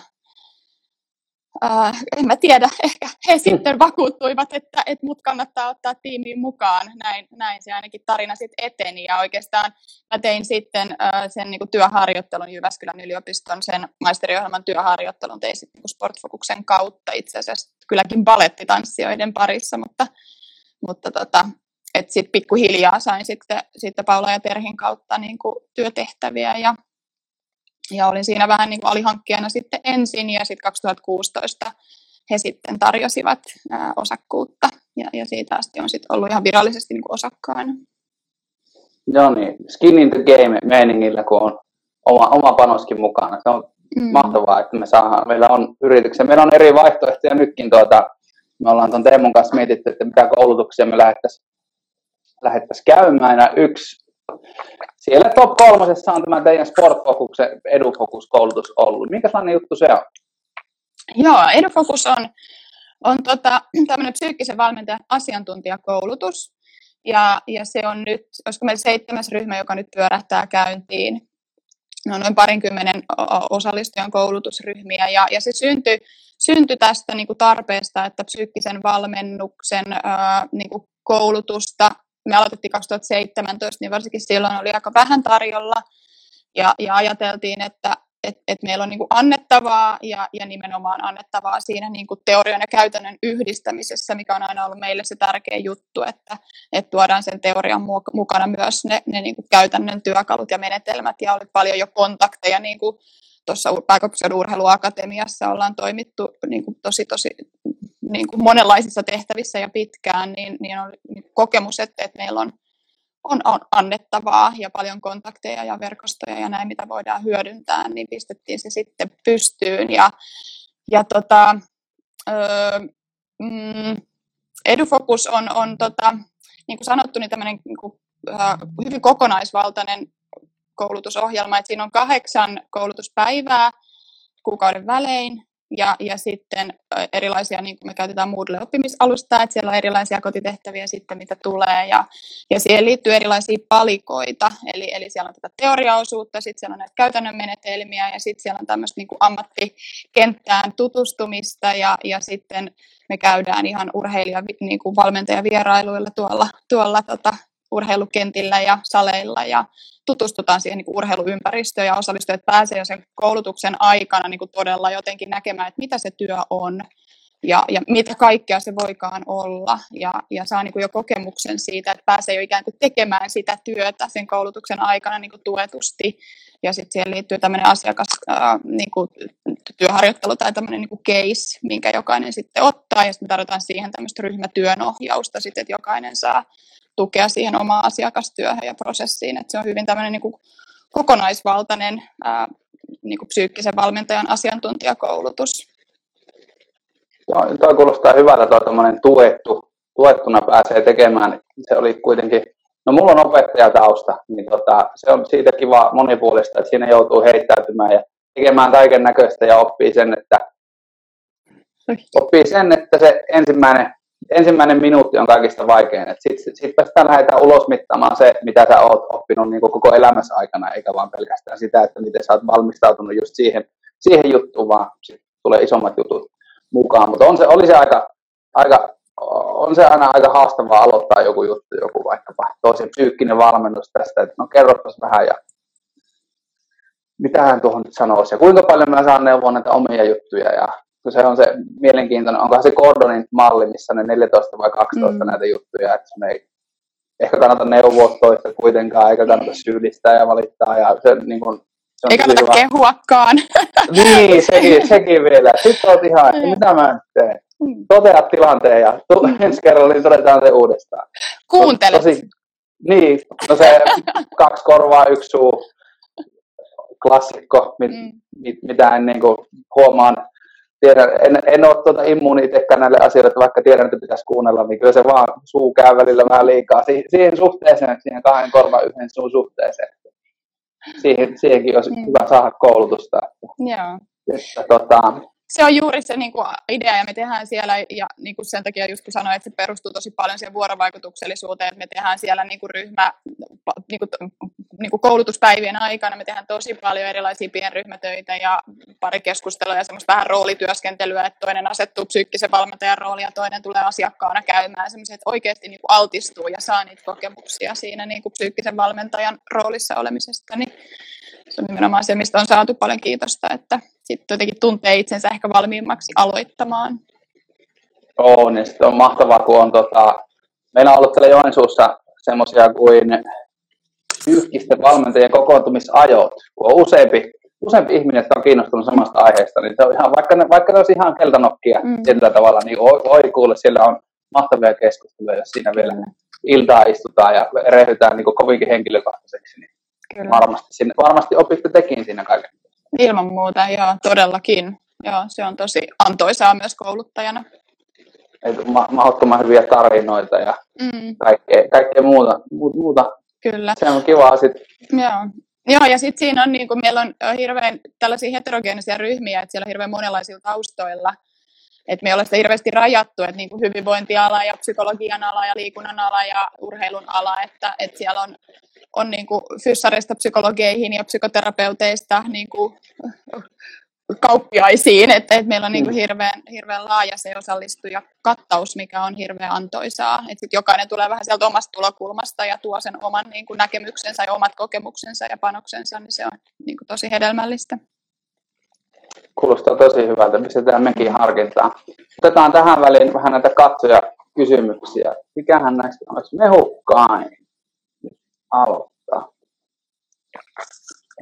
äh, en mä tiedä, ehkä he sitten vakuuttuivat, että, että mut kannattaa ottaa tiimiin mukaan. Näin, näin se ainakin tarina sitten eteni. Ja oikeastaan mä tein sitten äh, sen niin kuin työharjoittelun Jyväskylän yliopiston, sen maisteriohjelman työharjoittelun tein sitten niin Sportfokuksen kautta. Itse asiassa kylläkin balettitanssijoiden parissa, mutta, mutta tota, että sitten pikkuhiljaa sain sitten, sitten Paula ja Terhin kautta niin kuin työtehtäviä ja, ja olin siinä vähän niin kuin alihankkijana sitten ensin ja sitten 2016 he sitten tarjosivat ää, osakkuutta ja, ja siitä asti on sitten ollut ihan virallisesti niin kuin osakkaana. Joo niin, skin in the game meiningillä, kun on oma, oma panoskin mukana. Se on mm. mahtavaa, että me saadaan, meillä on yrityksiä, meillä on eri vaihtoehtoja nytkin. Tuota, me ollaan tuon Teemun kanssa mietitty, että mitä koulutuksia me lähettäisiin lähettäisiin käymään. Yksi, siellä top kolmosessa on tämä teidän Sportfokuksen Edufokus-koulutus ollut. Minkälainen juttu se on? Joo, Edufokus on, on tota, tämmöinen psyykkisen valmentajan asiantuntijakoulutus. Ja, ja se on nyt, olisiko meillä seitsemäs ryhmä, joka nyt pyörähtää käyntiin. No, noin parinkymmenen osallistujan koulutusryhmiä. Ja, ja se syntyi, syntyi tästä niin kuin tarpeesta, että psyykkisen valmennuksen ää, niin kuin koulutusta me aloitettiin 2017, niin varsinkin silloin oli aika vähän tarjolla. Ja, ja ajateltiin, että et, et meillä on niin kuin annettavaa ja, ja nimenomaan annettavaa siinä niin kuin teorian ja käytännön yhdistämisessä, mikä on aina ollut meille se tärkeä juttu, että, että tuodaan sen teorian mukana myös ne, ne niin kuin käytännön työkalut ja menetelmät ja oli paljon jo kontakteja niin kuin tuossa pääkaupunkiseudun urheiluakatemiassa ollaan toimittu niin kuin tosi tosi niin kuin monenlaisissa tehtävissä ja pitkään, niin, niin on kokemus, että, että meillä on, on, annettavaa ja paljon kontakteja ja verkostoja ja näin, mitä voidaan hyödyntää, niin pistettiin se sitten pystyyn. Ja, ja tota, öö, mm, EduFocus on, on tota, niin kuin sanottu, niin tämmöinen niin kuin, hyvin kokonaisvaltainen koulutusohjelma, että siinä on kahdeksan koulutuspäivää kuukauden välein, ja, ja sitten erilaisia, niin kuin me käytetään Moodle-oppimisalustaa, että siellä on erilaisia kotitehtäviä sitten, mitä tulee, ja, ja siihen liittyy erilaisia palikoita, eli, eli siellä on tätä teoriaosuutta, sitten siellä on näitä käytännön menetelmiä, ja sitten siellä on tämmöistä niin kuin ammattikenttään tutustumista, ja, ja sitten me käydään ihan urheilija, niin kuin valmentajavierailuilla tuolla, tuolla tota, urheilukentillä ja saleilla. Ja tutustutaan siihen niin kuin urheiluympäristöön ja osallistujat pääsee jo sen koulutuksen aikana niin kuin todella jotenkin näkemään, että mitä se työ on ja, ja mitä kaikkea se voikaan olla ja, ja saa niin kuin jo kokemuksen siitä, että pääsee jo ikään kuin tekemään sitä työtä sen koulutuksen aikana niin kuin tuetusti ja sitten siihen liittyy tämmöinen asiakas ää, niin kuin työharjoittelu tai tämmöinen niin kuin case, minkä jokainen sitten ottaa ja sitten me tarvitaan siihen tämmöistä ryhmätyönohjausta sitten, että jokainen saa tukea siihen omaan asiakastyöhön ja prosessiin. että se on hyvin tämmöinen niin kuin kokonaisvaltainen ää, niin kuin psyykkisen valmentajan asiantuntijakoulutus. Joo, toi kuulostaa hyvältä, tuo tuettu, tuettuna pääsee tekemään. Se oli kuitenkin No mulla on opettajatausta, niin tota, se on siitä kiva monipuolista, että siinä joutuu heittäytymään ja tekemään kaiken näköistä ja oppii sen, että oppii sen, että se ensimmäinen, ensimmäinen minuutti on kaikista vaikein. Sitten sit päästään lähdetään ulos mittaamaan se, mitä sä oot oppinut niin koko elämässä aikana, eikä vaan pelkästään sitä, että miten sä oot valmistautunut just siihen, siihen juttuun, vaan tulee isommat jutut mukaan. Mutta on se, oli se aika, aika on se aina aika haastavaa aloittaa joku juttu, joku vaikkapa tosi psyykkinen valmennus tästä, että no kerropas vähän ja mitä hän tuohon nyt sanoisi ja kuinka paljon mä saan neuvoa näitä omia juttuja ja se on se mielenkiintoinen, onko se Gordonin malli, missä ne 14 vai 12 mm. näitä juttuja, että sun ei ehkä kannata neuvoa toista kuitenkaan, eikä kannata syyllistää ja valittaa ja se niin kuin, Eikä kannata kehuakaan. Niin, sekin, sekin vielä. Sitten olet ihan, mitä mä nyt teen? Mm. totea tilanteen ja mm. ensi kerralla niin todetaan se uudestaan. Kuuntele. Tosi, niin, no se kaksi korvaa, yksi suu, klassikko, mit, mm. mit, mitä en niin kuin, huomaan. Tiedän, en, en ole tuota immuuni itsekään näille asioille, että vaikka tiedän, että pitäisi kuunnella, niin kyllä se vaan suu käy välillä vähän liikaa. Si- siihen suhteeseen, siihen kahden korvan yhden suun suhteeseen. Siihen, siihenkin olisi mm. hyvä saada koulutusta. Että, Joo. Että, tota, se on juuri se niin kuin, idea, ja me tehdään siellä, ja niin kuin sen takia just kun sanoin, että se perustuu tosi paljon siihen vuorovaikutuksellisuuteen, että me tehdään siellä niin kuin ryhmä, niin kuin, niin kuin koulutuspäivien aikana, me tehdään tosi paljon erilaisia pienryhmätöitä ja pari keskustelua ja semmoista vähän roolityöskentelyä, että toinen asettuu psyykkisen valmentajan rooliin ja toinen tulee asiakkaana käymään, semmoisia, että oikeasti niin kuin altistuu ja saa niitä kokemuksia siinä niin kuin psyykkisen valmentajan roolissa olemisesta, niin se on nimenomaan se, mistä on saatu paljon kiitosta, että sitten jotenkin tuntee itsensä ehkä valmiimmaksi aloittamaan. On, niin sitten on mahtavaa, kun on tota, meillä on ollut täällä Joensuussa semmoisia kuin yhkisten valmentajien kokoontumisajot, kun on useampi, useampi ihminen, jotka on kiinnostunut samasta aiheesta, niin se on ihan, vaikka, ne, vaikka ne olisi ihan keltanokkia mm. sillä tavalla, niin oi, oi kuule, siellä on mahtavia keskusteluja, jos siinä vielä iltaa istutaan ja rehytään niin kovinkin henkilökohtaiseksi, niin Kyllä. Varmasti, sinne, varmasti opitte tekin siinä kaiken. Ilman muuta, joo, todellakin. Joo, se on tosi antoisaa myös kouluttajana. Ma- mahdottoman hyviä tarinoita ja mm. kaikkea, kaikkea muuta, muuta. Kyllä. Se on kiva sitten. Joo. Joo, ja sitten siinä on, niin kuin, meillä on hirveän tällaisia heterogeenisia ryhmiä, että siellä on hirveän monenlaisilla taustoilla. Et me ei ole sitä hirveästi rajattu, että niin hyvinvointiala ja psykologian ala ja liikunnan ala ja urheilun ala, että, että siellä on on niin kuin fyssareista psykologeihin ja psykoterapeuteista niin kuin kauppiaisiin, että, että meillä on niin kuin mm. hirveän, hirveän laaja se osallistuja kattaus, mikä on hirveän antoisaa. Että sit jokainen tulee vähän sieltä omasta tulokulmasta ja tuo sen oman niin kuin näkemyksensä ja omat kokemuksensa ja panoksensa, niin se on niin kuin tosi hedelmällistä. Kuulostaa tosi hyvältä, pistetään mekin harkintaan. Otetaan tähän väliin vähän näitä katsoja kysymyksiä. Mikähän näistä olisi mehukkain? Aloittaa.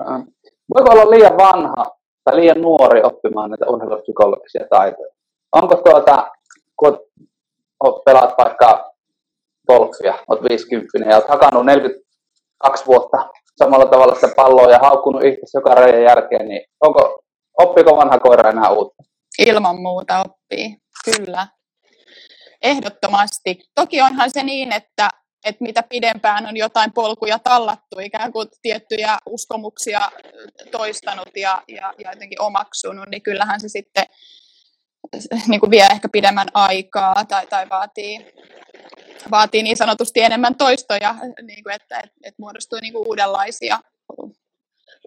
Ähm, voiko olla liian vanha tai liian nuori oppimaan näitä urheilupsykologisia taitoja? Onko tuota, kun pelaat vaikka golfia, olet 50 ja olet hakannut 42 vuotta samalla tavalla sitä palloa ja haukkunut itse joka reijän jälkeen, niin onko, oppiko vanha koira enää uutta? Ilman muuta oppii, kyllä. Ehdottomasti. Toki onhan se niin, että että mitä pidempään on jotain polkuja tallattu, ikään kuin tiettyjä uskomuksia toistanut ja, ja, ja jotenkin omaksunut, niin kyllähän se sitten niin kuin vie ehkä pidemmän aikaa tai, tai vaatii, vaatii niin sanotusti enemmän toistoja, niin kuin että, että, että muodostuu niin kuin uudenlaisia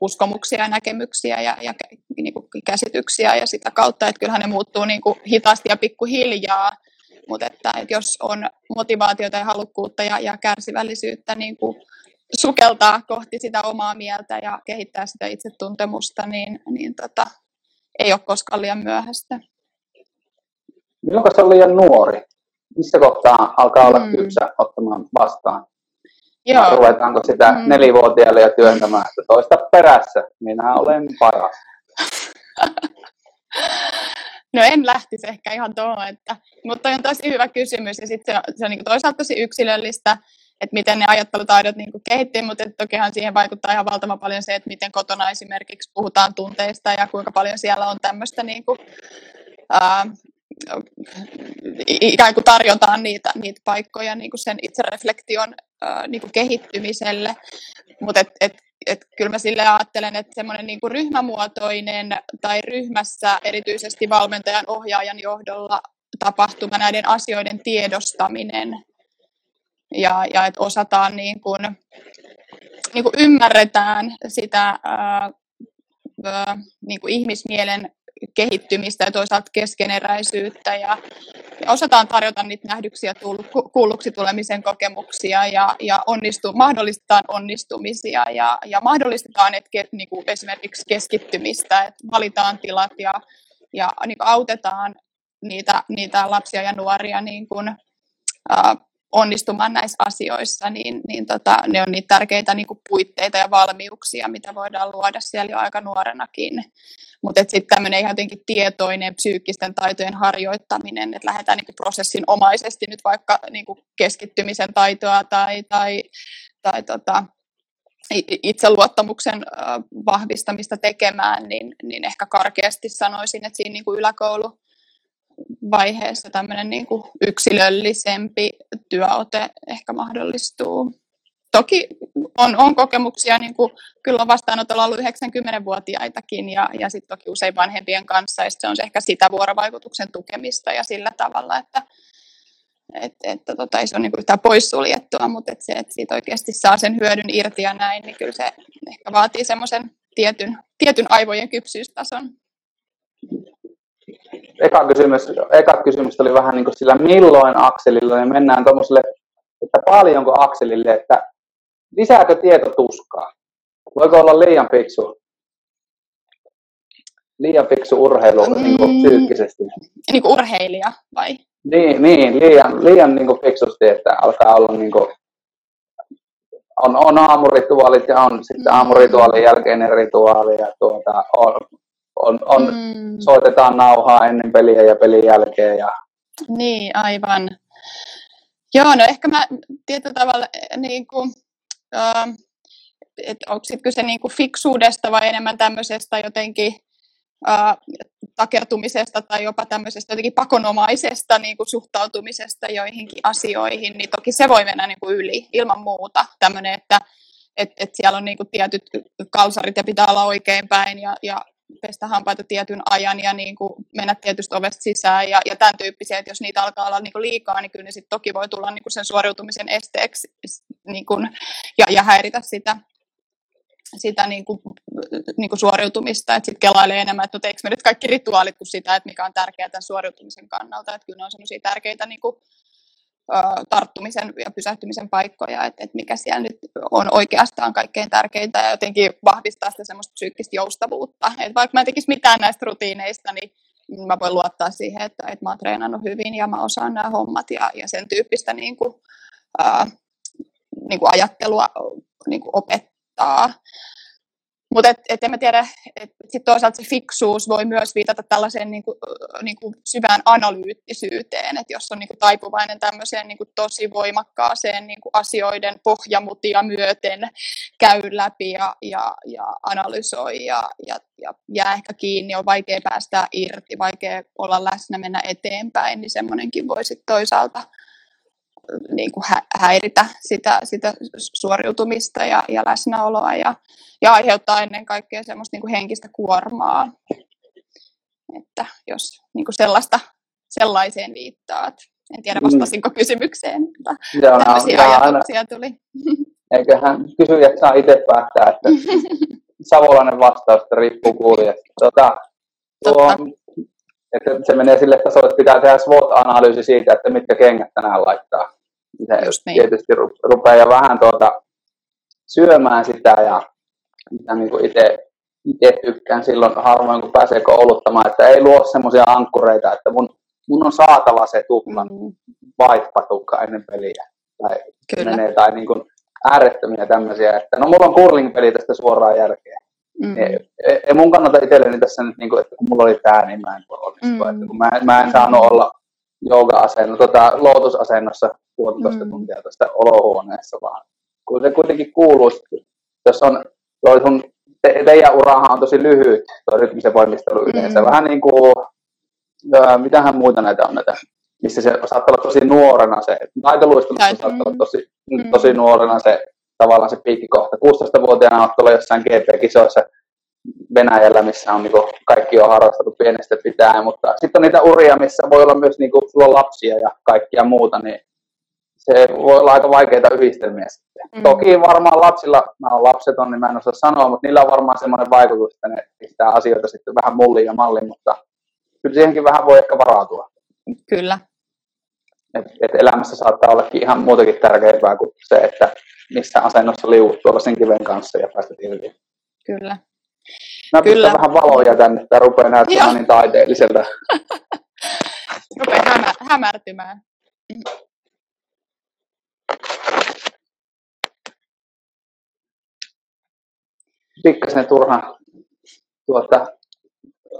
uskomuksia ja näkemyksiä ja, ja niin kuin käsityksiä ja sitä kautta, että kyllähän ne muuttuu niin kuin hitaasti ja pikkuhiljaa, mutta että, että jos on motivaatiota ja halukkuutta ja, ja kärsivällisyyttä niin kuin sukeltaa kohti sitä omaa mieltä ja kehittää sitä itsetuntemusta, niin, niin tota, ei ole koskaan liian myöhäistä. Milloin se on liian nuori? Missä kohtaa alkaa olla mm. kypsä ottamaan vastaan? Joo. Ruvetaanko sitä mm. nelivuotiaille jo työntämään, että toista perässä, minä olen paras. No en lähtisi ehkä ihan tuohon, että, mutta on tosi hyvä kysymys ja sitten se, se on niin toisaalta tosi yksilöllistä että miten ne ajattelutaidot niin kehittyy, mutta tokihan siihen vaikuttaa ihan valtavan paljon se, että miten kotona esimerkiksi puhutaan tunteista ja kuinka paljon siellä on tämmöistä niin kuin, ää, ikään kuin tarjotaan niitä, niitä paikkoja niin kuin sen itsereflektion ää, niin kuin kehittymiselle. Mutta et, et, et kyllä mä sille ajattelen, että semmoinen niin kuin ryhmämuotoinen tai ryhmässä erityisesti valmentajan ohjaajan johdolla tapahtuva näiden asioiden tiedostaminen. Ja, ja että osataan niin kuin, niin kuin ymmärretään sitä ää, ää, niin kuin ihmismielen kehittymistä ja toisaalta keskeneräisyyttä ja, ja osataan tarjota niitä nähdyksiä kuulluksi tulemisen kokemuksia ja, ja onnistu, mahdollistetaan onnistumisia ja, ja mahdollistetaan että ke, niin kuin esimerkiksi keskittymistä, että valitaan tilat ja, ja niin kuin autetaan niitä, niitä lapsia ja nuoria niin kuin, ää, onnistumaan näissä asioissa, niin, niin tota, ne on niitä tärkeitä niin kuin puitteita ja valmiuksia, mitä voidaan luoda siellä jo aika nuorenakin. Mutta sitten tämmöinen ihan jotenkin tietoinen psyykkisten taitojen harjoittaminen, että lähdetään niin prosessin omaisesti nyt vaikka niin kuin keskittymisen taitoa tai, tai, tai tota, itseluottamuksen vahvistamista tekemään, niin, niin ehkä karkeasti sanoisin, että siinä niin kuin yläkoulu vaiheessa tämmöinen niin kuin yksilöllisempi työote ehkä mahdollistuu. Toki on, on kokemuksia, niin kuin, kyllä on vastaanotolla ollut 90-vuotiaitakin ja, ja sitten toki usein vanhempien kanssa, ja se on ehkä sitä vuorovaikutuksen tukemista ja sillä tavalla, että et, että tota, ei se ole niin yhtään poissuljettua, mutta et se, että siitä oikeasti saa sen hyödyn irti ja näin, niin kyllä se ehkä vaatii semmoisen tietyn, tietyn aivojen kypsyystason eka kysymys, eka kysymys oli vähän niin kuin sillä milloin akselilla, niin mennään tuommoiselle, että paljonko akselille, että lisääkö tieto tuskaa? Voiko olla liian fiksu? Liian fiksu urheilu mm, niin kuin psyykkisesti. Niin kuin urheilija vai? Niin, niin liian, liian niin kuin fiksusti, että alkaa olla niin kuin, on, on aamurituaalit ja on sitten mm. aamurituaalin jälkeinen rituaali ja tuota, on, on, on mm. soitetaan nauhaa ennen peliä ja pelin jälkeen. Ja... Niin, aivan. Joo, no ehkä mä tietyllä tavalla eh, niin kuin, äh, että onko sitten kyse niin kuin fiksuudesta vai enemmän tämmöisestä jotenkin äh, takertumisesta tai jopa tämmöisestä jotenkin pakonomaisesta niin kuin suhtautumisesta joihinkin asioihin, niin toki se voi mennä niin kuin yli ilman muuta. Tämmöinen, että et, et siellä on niin kuin tietyt kalsarit ja pitää olla oikein päin ja, ja pestä hampaita tietyn ajan ja niin kuin mennä tietystä ovesta sisään ja, ja tämän tyyppisiä, että jos niitä alkaa olla niin kuin liikaa, niin kyllä ne sitten toki voi tulla niin kuin sen suoriutumisen esteeksi niin kuin, ja, ja häiritä sitä, sitä niin kuin, niin kuin suoriutumista, että sitten kelailee enemmän, että no teekö me nyt kaikki rituaalit kuin sitä, että mikä on tärkeää tämän suoriutumisen kannalta, että kyllä ne on sellaisia tärkeitä niin kuin, tarttumisen ja pysähtymisen paikkoja, että, että mikä siellä nyt on oikeastaan kaikkein tärkeintä ja jotenkin vahvistaa sitä semmoista psyykkistä joustavuutta. Että vaikka mä en tekisi mitään näistä rutiineista, niin mä voin luottaa siihen, että, että mä oon treenannut hyvin ja mä osaan nämä hommat ja, ja sen tyyppistä niin kuin, ää, niin kuin ajattelua niin kuin opettaa. Mutta et, et en mä tiedä, että toisaalta se fiksuus voi myös viitata tällaiseen niinku, niinku syvään analyyttisyyteen, että jos on niinku taipuvainen tämmöiseen niinku tosi voimakkaaseen niinku asioiden pohjamutia myöten käy läpi ja, ja, ja analysoi ja, ja, ja jää ehkä kiinni, on vaikea päästä irti, vaikea olla läsnä, mennä eteenpäin, niin semmoinenkin voi sitten toisaalta niin kuin häiritä sitä, sitä suoriutumista ja, ja läsnäoloa ja, ja aiheuttaa ennen kaikkea semmoista niin kuin henkistä kuormaa. Että jos niin kuin sellaista, sellaiseen viittaat. En tiedä, mm. vastasinko mm. kysymykseen, mutta Joo, tämmöisiä no, ajatuksia aina. tuli. Eiköhän kysyjät saa itse päättää, että savolainen vastaus, että riippuu kuulijasta. Tota, tuo, että se menee sille tasolle, että pitää tehdä SWOT-analyysi siitä, että mitkä kengät tänään laittaa. Se Just niin. tietysti rupeaa jo vähän tuota, syömään sitä ja mitä niin kuin itse, itse tykkään silloin harvoin, kun pääsee kouluttamaan, että ei luo semmoisia ankkureita, että mun, mun on saatava se tuplan mm. white ennen peliä. Tai Kyllä. menee tai niin kuin äärettömiä tämmöisiä, että no mulla on curling-peli tästä suoraan järkeä. Mm. Ei, ei mun kannata itselleni tässä nyt, niin kuin, että kun mulla oli tää, niin mä en voi onnistua. Mm. Että kun mä, mä en saanut olla jooga-asennossa, tota, lootusasennossa puolitoista Mm. tuntia tuosta olohuoneessa, vaan kun se kuitenkin kuuluu, jos on, toi sun, te, teidän urahan on tosi lyhyt, tuo rytmisen voimistelu yleensä, Mm. vähän niin kuin, ää, mitähän muuta näitä on näitä, missä se saattaa olla tosi nuorena se, taitoluistelussa Tai- saattaa olla mm. tosi, Mm. tosi nuorena se tavallaan se piikkikohta. 16-vuotiaana olet tuolla jossain GP-kisoissa Venäjällä, missä on niinku, kaikki on harrastanut pienestä pitää, mutta sitten on niitä uria, missä voi olla myös niinku, sulla on lapsia ja kaikkia muuta, niin se voi olla aika vaikeita yhdistelmiä sitten. Mm. Toki varmaan lapsilla, mä oon lapseton, niin mä en osaa sanoa, mutta niillä on varmaan semmoinen vaikutus, että ne pistää asioita sitten vähän mulliin ja malliin, mutta kyllä siihenkin vähän voi ehkä varautua. Kyllä. Et, et elämässä saattaa ollakin ihan muutakin tärkeämpää kuin se, että missä asennossa liuut tuolla sen kiven kanssa ja päästä irti. Kyllä. Mä Kyllä. vähän valoja tänne, että rupeaa näyttämään Joo. niin taiteelliselta. Rupea hämä, hämärtymään. Pikkasen turha tuota,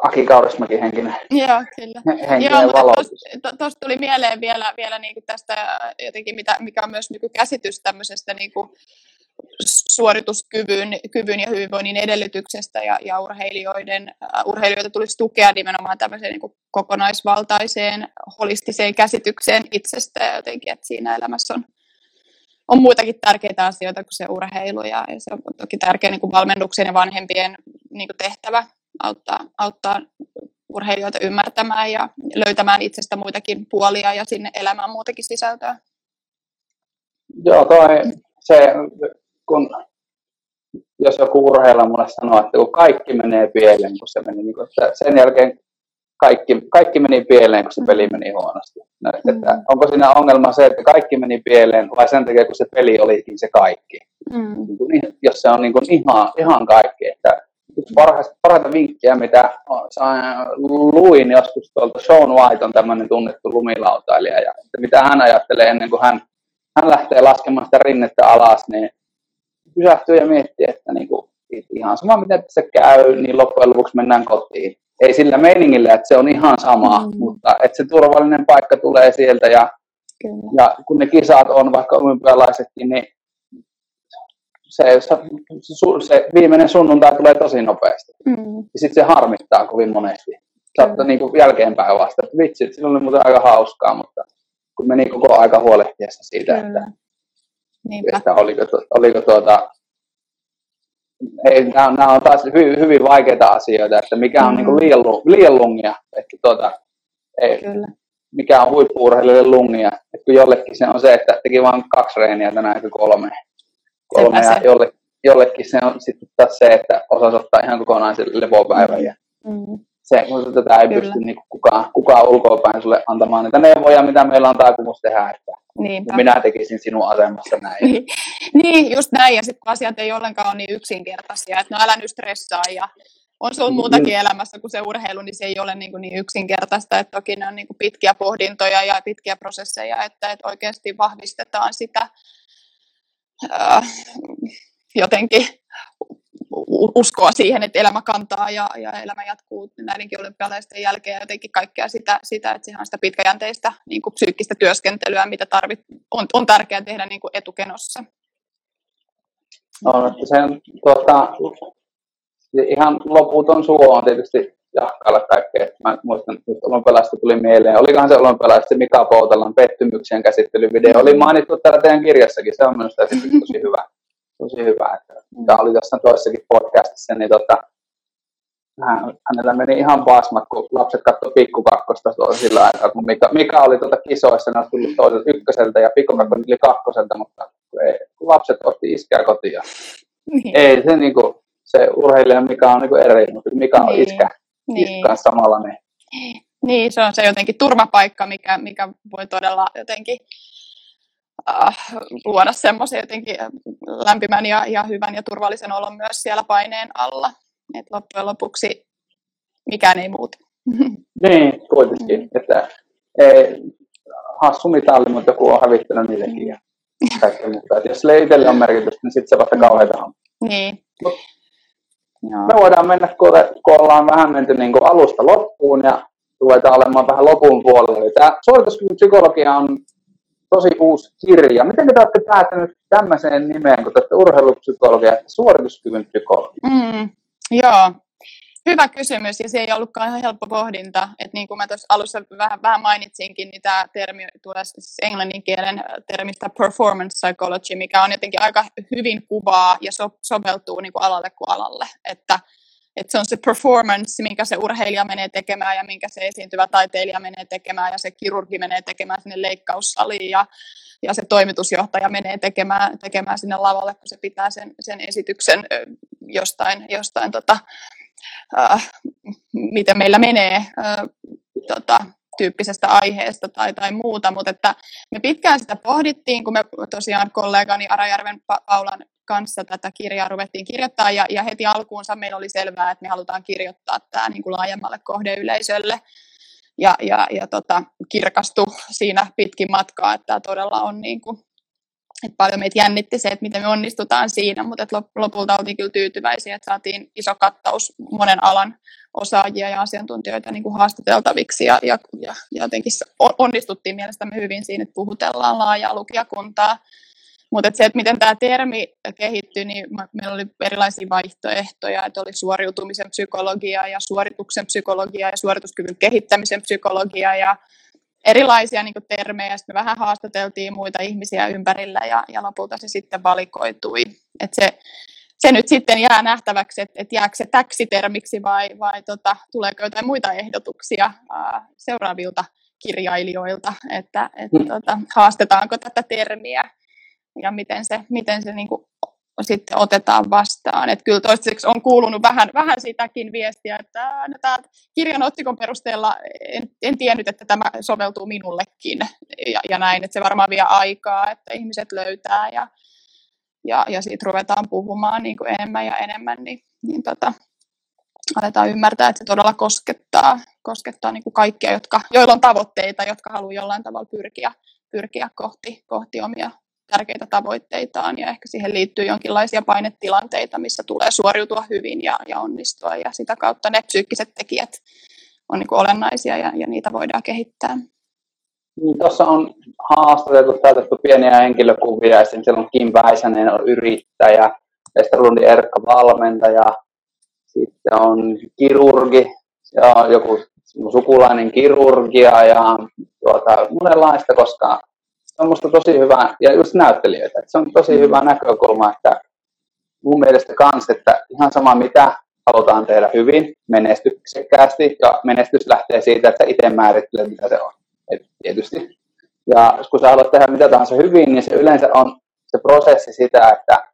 Aki Kaurismäki henkinen, Joo, kyllä. henkinen Joo, valotus. tuosta tuli mieleen vielä, vielä niin kuin tästä jotenkin, mitä, mikä on myös niin kuin käsitys tämmöisestä niin kuin suorituskyvyn kyvyn ja hyvinvoinnin edellytyksestä ja, ja urheilijoiden, uh, urheilijoita tulisi tukea nimenomaan tämmöiseen niin kuin kokonaisvaltaiseen, holistiseen käsitykseen itsestä ja jotenkin, että siinä elämässä on, on muitakin tärkeitä asioita kuin se urheilu ja, ja se on toki tärkeä niin kuin valmennuksen ja vanhempien niin kuin tehtävä auttaa, auttaa urheilijoita ymmärtämään ja löytämään itsestä muitakin puolia ja sinne elämään muutakin sisältöä. Joo, toi, se, kun, jos joku urheilija mulle sanoo, että kun kaikki menee pieleen, kun se meni, niin kun, että sen jälkeen kaikki, kaikki meni pieleen, kun se peli meni huonosti. No, että Mm. onko siinä ongelma se, että kaikki meni pieleen, vai sen takia, kun se peli olikin se kaikki? Mm. Niin kuin, jos se on niin kuin ihan, ihan kaikki. Että yksi parhaista, parhaita vinkkejä, mitä luin joskus tuolta, Sean White on tämmöinen tunnettu lumilautailija, ja että mitä hän ajattelee ennen kuin hän, hän lähtee laskemaan sitä rinnettä alas, niin pysähtyy ja miettii, että niin kuin, ihan sama miten se käy, niin loppujen lopuksi mennään kotiin. Ei sillä meiningillä, että se on ihan sama, Mm. mutta että se turvallinen paikka tulee sieltä ja Kyllä. ja kun ne kisat on vaikka olympialaisetkin, niin se, se, se viimeinen sunnuntai tulee tosi nopeasti. Mm. Ja sitten se harmittaa kovin monesti. Saattaa niin kuin jälkeenpäin vasta, että vitsi, että silloin oli muuten aika hauskaa, mutta kun meni koko aika huolehtiessa siitä, että, Kyllä. Niinpä. että oliko, oliko tuota, ei, nämä, on, nämä on taas hyvin, hyvin vaikeita asioita, että mikä on Mm. niin kuin liian, liian lungia, että tuota, ei, Kyllä. mikä on huippu-urheilijoille lungia. Et kun jollekin se on se, että teki vain kaksi reeniä tänään eikä kolme. kolme Sepä ja jolle, jollekin se on sitten taas se, että osasi ottaa ihan kokonaisen levopäivän. Ja Mm. Se, kun tätä ei Kyllä. pysty niin kukaan, kukaan ulkoapäin sulle antamaan niitä neuvoja, mitä meillä on taipumus tehdä, että Niinpä. minä tekisin sinun asemassa näin. Niin, niin, just näin. Ja sitten kun asiat ei ollenkaan ole niin yksinkertaisia, että no älä nyt stressaa ja on sun muutakin elämässä kuin se urheilu, niin se ei ole niin, kuin niin yksinkertaista. Että toki ne on niin kuin pitkiä pohdintoja ja pitkiä prosesseja, että, että oikeasti vahvistetaan sitä ää, jotenkin uskoa siihen, että elämä kantaa ja, ja elämä jatkuu näidenkin olympialaisten jälkeen ja jotenkin kaikkea sitä, sitä että sehän on sitä pitkäjänteistä niin kuin psyykkistä työskentelyä, mitä tarvit, on, on tärkeää tehdä niin kuin etukenossa. Että se on tuota, ihan loputon suo on tietysti jahkailla kaikkea. Mä muistan, että olympialaista tuli mieleen. Olikohan se olympialaista Mika Poutalan pettymyksien käsittelyvideo. Oli mainittu täällä teidän kirjassakin. Se on minusta tosi hyvä. Tosi hyvä. Että, tämä oli jossain toisessakin podcastissa, niin tota, hän, hänellä meni ihan pasmat, kun lapset katsoi pikkukakkosta sillä aikaa, kun Mika, Mika oli tuota kisoissa, ne olisi tullut toiselta ykköseltä ja pikkukakko tuli kakkoselta, mutta ei, lapset otti iskää kotiin. Niin, Ei se niinku, se urheilija Mika on niinku eri, mutta Mika on Niin. iskä, niin, iskä samalla niin. niin, se on se jotenkin turvapaikka, mikä, mikä voi todella jotenkin äh, luoda semmoisen jotenkin lämpimän ja, ja hyvän ja turvallisen olon myös siellä paineen alla. Et loppujen lopuksi mikään ei muutu. Niin, kuitenkin, että ei, hassu mitalli, mutta joku on hävittänyt niitäkin ja kaikkea muuta. Et jos itselle on merkitystä, niin sitten se vasta kauheita on. niin. Mut-. Me voidaan mennä, kun, kun ollaan vähän menty niin kuin alusta loppuun ja ruvetaan olemaan vähän lopun puolella. Tämä suorituskyvyn psykologia on tosi uusi kirja. Miten te olette päätynyt tämmöiseen nimeen, kun te olette urheilupsykologia, suorituskyvyn psykologi? Mm, joo, Hyvä kysymys, ja se ei ollutkaan ihan helppo pohdinta. Että niin kuin mä tuossa alussa vähän, vähän mainitsinkin, niin tämä termi tulee siis englannin kielen termistä performance psychology, mikä on jotenkin aika hyvin kuvaa ja so, soveltuu niin kuin alalle kuin alalle. Että, että se on se performance, minkä se urheilija menee tekemään ja minkä se esiintyvä taiteilija menee tekemään ja se kirurgi menee tekemään sinne leikkaussaliin ja, ja se toimitusjohtaja menee tekemään, tekemään sinne lavalle, kun se pitää sen, sen esityksen jostain, jostain tota, äh, miten meillä menee äh, tota, tyyppisestä aiheesta tai, tai muuta, mutta että me pitkään sitä pohdittiin, kun me tosiaan kollegani Arajärven Paulan kanssa tätä kirjaa ruvettiin kirjoittaa, ja, ja heti alkuunsa meillä oli selvää, että me halutaan kirjoittaa tämä niin kuin laajemmalle kohdeyleisölle, ja, ja, ja tota, kirkastu siinä pitkin matkaa, että tämä todella on niin kuin et paljon meitä jännitti se, että miten me onnistutaan siinä, mutta et lopulta oltiin kyllä tyytyväisiä, että saatiin iso kattaus monen alan osaajia ja asiantuntijoita niin kuin haastateltaviksi ja, ja, ja jotenkin onnistuttiin mielestämme hyvin siinä, että puhutellaan laajaa lukijakuntaa. Mutta se, että miten tämä termi kehittyi, niin meillä oli erilaisia vaihtoehtoja, että oli suoriutumisen psykologia ja suorituksen psykologia ja suorituskyvyn kehittämisen psykologia ja erilaisia niin termejä, sitten me vähän haastateltiin muita ihmisiä ympärillä ja, ja lopulta se sitten valikoitui. Et se, se nyt sitten jää nähtäväksi, että et jääkö se täksitermiksi vai, vai tota, tuleeko jotain muita ehdotuksia ää, seuraavilta kirjailijoilta, että et, mm. tota, haastetaanko tätä termiä ja miten se, miten se niin kuin, sitten otetaan vastaan. Että kyllä toistaiseksi on kuulunut vähän, vähän sitäkin viestiä, että no, tämä kirjan otsikon perusteella en, en tiennyt, että tämä soveltuu minullekin ja, ja näin, että se varmaan vie aikaa, että ihmiset löytää ja, ja, ja siitä ruvetaan puhumaan niin kuin enemmän ja enemmän, niin, niin tota, aletaan ymmärtää, että se todella koskettaa, koskettaa niin kuin kaikkia, jotka, joilla on tavoitteita, jotka haluaa jollain tavalla pyrkiä, pyrkiä kohti, kohti omia tärkeitä tavoitteitaan ja ehkä siihen liittyy jonkinlaisia painetilanteita, missä tulee suoriutua hyvin ja, ja onnistua ja sitä kautta ne psyykkiset tekijät on niin olennaisia ja, ja niitä voidaan kehittää. Niin, Tuossa on haastateltu, täytetty pieniä henkilökuvia, esimerkiksi siellä on Kim Väisänen on yrittäjä, Esterundi Erkka valmentaja, sitten on kirurgi, on joku sukulainen kirurgia ja tuota, monenlaista, koska on musta tosi hyvä, ja just näyttelijöitä, että se on tosi hyvä näkökulma, että mun mielestä kans, että ihan sama mitä halutaan tehdä hyvin, menestyksekkäästi, ja menestys lähtee siitä, että itse määrittelee, mitä se on. Et tietysti. Ja kun sä haluat tehdä mitä tahansa hyvin, niin se yleensä on se prosessi sitä, että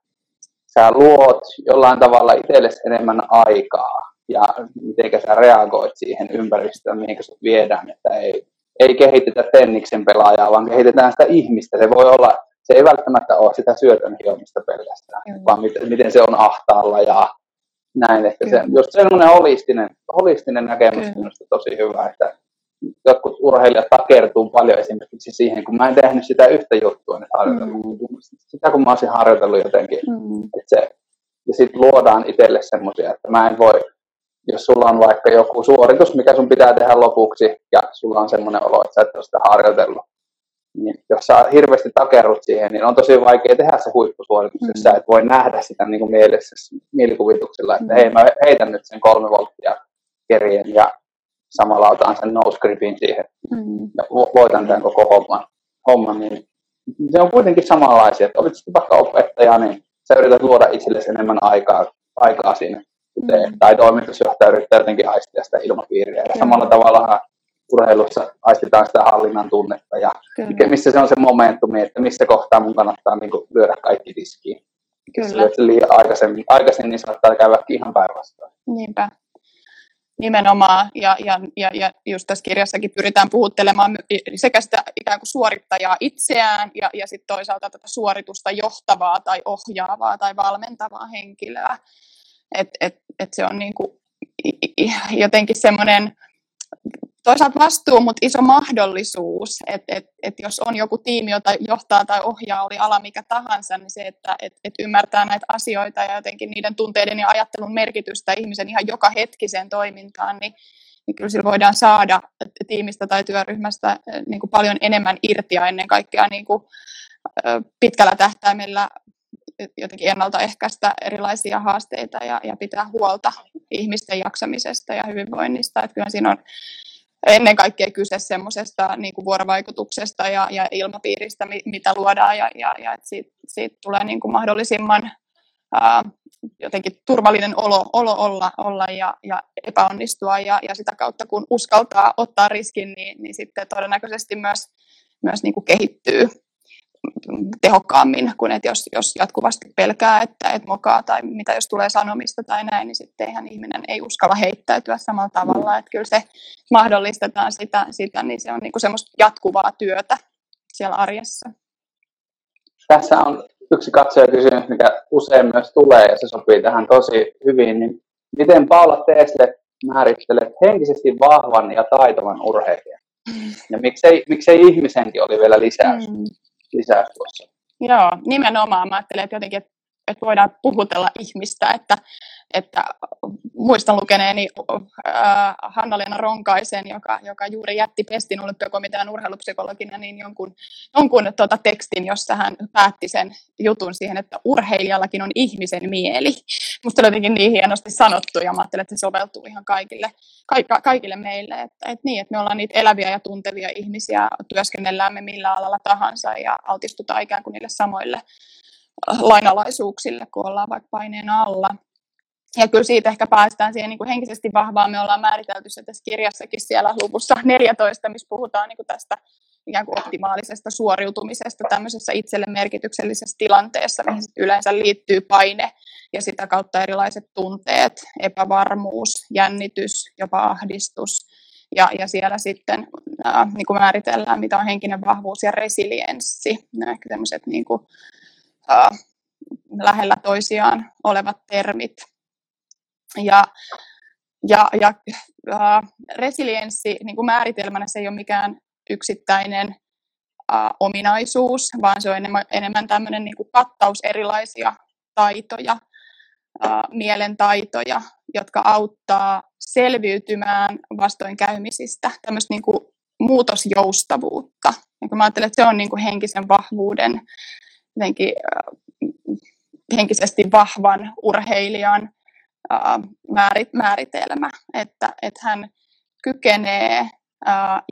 sä luot jollain tavalla itsellesi enemmän aikaa ja miten sä reagoit siihen ympäristöön, mihin sut viedään, että ei ei kehitetä tenniksen pelaajaa, vaan kehitetään sitä ihmistä. Se voi olla, se ei välttämättä ole sitä syötön hiomista pelkästään, mm. vaan miten, miten se on ahtaalla ja näin. Että se, just semmoinen holistinen, holistinen näkemys on tosi hyvä, että jotkut urheilijat takertuu paljon esimerkiksi siihen, kun mä en tehnyt sitä yhtä juttua nyt harjoitellut. Mm. Sitä kun mä olisin harjoitellut jotenkin. Mm. Että se, ja sitten luodaan itselle semmoisia, että mä en voi jos sulla on vaikka joku suoritus, mikä sun pitää tehdä lopuksi, ja sulla on semmoinen olo, että sä et ole sitä harjoitellut, niin jos sä hirveästi takerrut siihen, niin on tosi vaikea tehdä se huippusuoritus, mm. jos sä et voi nähdä sitä niin kuin mielessä, mielikuvituksella, että mm. hei, mä heitän nyt sen kolme volttia kerien ja samalla otan sen nose gripin siihen mm. ja voitan tämän koko homman, homman niin se on kuitenkin samanlaisia, että olit vaikka opettaja, niin sä yrität luoda itsellesi enemmän aikaa, aikaa siinä mm. tai toimitusjohtaja yrittää jotenkin aistia sitä ilmapiiriä. Ja samalla tavalla urheilussa aistitaan sitä hallinnan tunnetta ja Kyllä. missä se on se momentumi, että missä kohtaa mun kannattaa niin kuin, lyödä kaikki tiskiin. Kyllä. Jos liian aikaisin, aikaisin, niin saattaa käydä ihan päinvastoin. Niinpä. Nimenomaan, ja, ja, ja, ja just tässä kirjassakin pyritään puhuttelemaan sekä sitä ikään kuin suorittajaa itseään, ja, ja sitten toisaalta tätä suoritusta johtavaa tai ohjaavaa tai valmentavaa henkilöä. Et, et, et se on niin kuin jotenkin semmoinen toisaalta vastuu, mutta iso mahdollisuus, että et, et jos on joku tiimi, jota johtaa tai ohjaa, oli ala mikä tahansa, niin se, että et, et ymmärtää näitä asioita ja jotenkin niiden tunteiden ja ajattelun merkitystä ihmisen ihan joka hetkiseen toimintaan, niin, niin kyllä sillä voidaan saada tiimistä tai työryhmästä niin kuin paljon enemmän irti ja ennen kaikkea niin kuin pitkällä tähtäimellä jotenkin ennaltaehkäistä erilaisia haasteita ja, ja pitää huolta ihmisten jaksamisesta ja hyvinvoinnista. Että kyllä siinä on ennen kaikkea kyse semmoisesta niin vuorovaikutuksesta ja, ja ilmapiiristä, mitä luodaan ja, ja, ja että siitä, siitä tulee niin kuin mahdollisimman ää, jotenkin turvallinen olo, olo olla, olla ja, ja epäonnistua ja, ja sitä kautta kun uskaltaa ottaa riskin, niin, niin sitten todennäköisesti myös, myös niin kuin kehittyy tehokkaammin kuin että jos, jos jatkuvasti pelkää, että et mokaa tai mitä jos tulee sanomista tai näin, niin sitten eihän ihminen ei uskalla heittäytyä samalla tavalla. Että kyllä se mahdollistetaan sitä, sitä niin se on niin kuin semmoista jatkuvaa työtä siellä arjessa. Tässä on yksi katsojakysymys, mikä usein myös tulee ja se sopii tähän tosi hyvin. Niin miten Paula Teesle määrittelet henkisesti vahvan ja taitavan urheilijan? Ja miksei, miksei ihmisenkin oli vielä lisäys? Mm lisäys tuossa. Joo, nimenomaan. Mä ajattelen, että jotenkin, että, että voidaan puhutella ihmistä, että, että muistan lukeneeni äh, Hanna-Leena Ronkaisen, joka, joka juuri jätti Pestin olympiakomitean urheilupsykologina, niin jonkun, jonkun tuota tekstin, jossa hän päätti sen jutun siihen, että urheilijallakin on ihmisen mieli. Musta oli jotenkin niin hienosti sanottu, ja mä ajattelen, että se soveltuu ihan kaikille, ka- kaikille meille, että, että niin, että me ollaan niitä eläviä ja tuntevia ihmisiä, työskennellään me millä alalla tahansa, ja altistutaan ikään kuin niille samoille lainalaisuuksille, kun ollaan vaikka paineen alla ja kyllä siitä ehkä päästään siihen niin kuin henkisesti vahvaan. Me ollaan määritelty se tässä kirjassakin siellä luvussa 14, missä puhutaan niin kuin tästä ikään kuin optimaalisesta suoriutumisesta tämmöisessä itselle merkityksellisessä tilanteessa, mihin yleensä liittyy paine ja sitä kautta erilaiset tunteet, epävarmuus, jännitys, jopa ahdistus. Ja, ja siellä sitten ää, niin kuin määritellään, mitä on henkinen vahvuus ja resilienssi, nämä tämmöiset niin kuin, ää, lähellä toisiaan olevat termit. Ja, ja, ja äh, resilienssi niin kuin määritelmänä se ei ole mikään yksittäinen äh, ominaisuus, vaan se on enemmän, enemmän tämmöinen niin kuin kattaus erilaisia taitoja, äh, mielen taitoja, jotka auttaa selviytymään vastoinkäymisistä, tämmöistä niin kuin muutosjoustavuutta. Ja kun mä ajattelen, että se on niin kuin henkisen vahvuuden, jotenkin, äh, henkisesti vahvan urheilijan määrit, määritelmä, että, että hän kykenee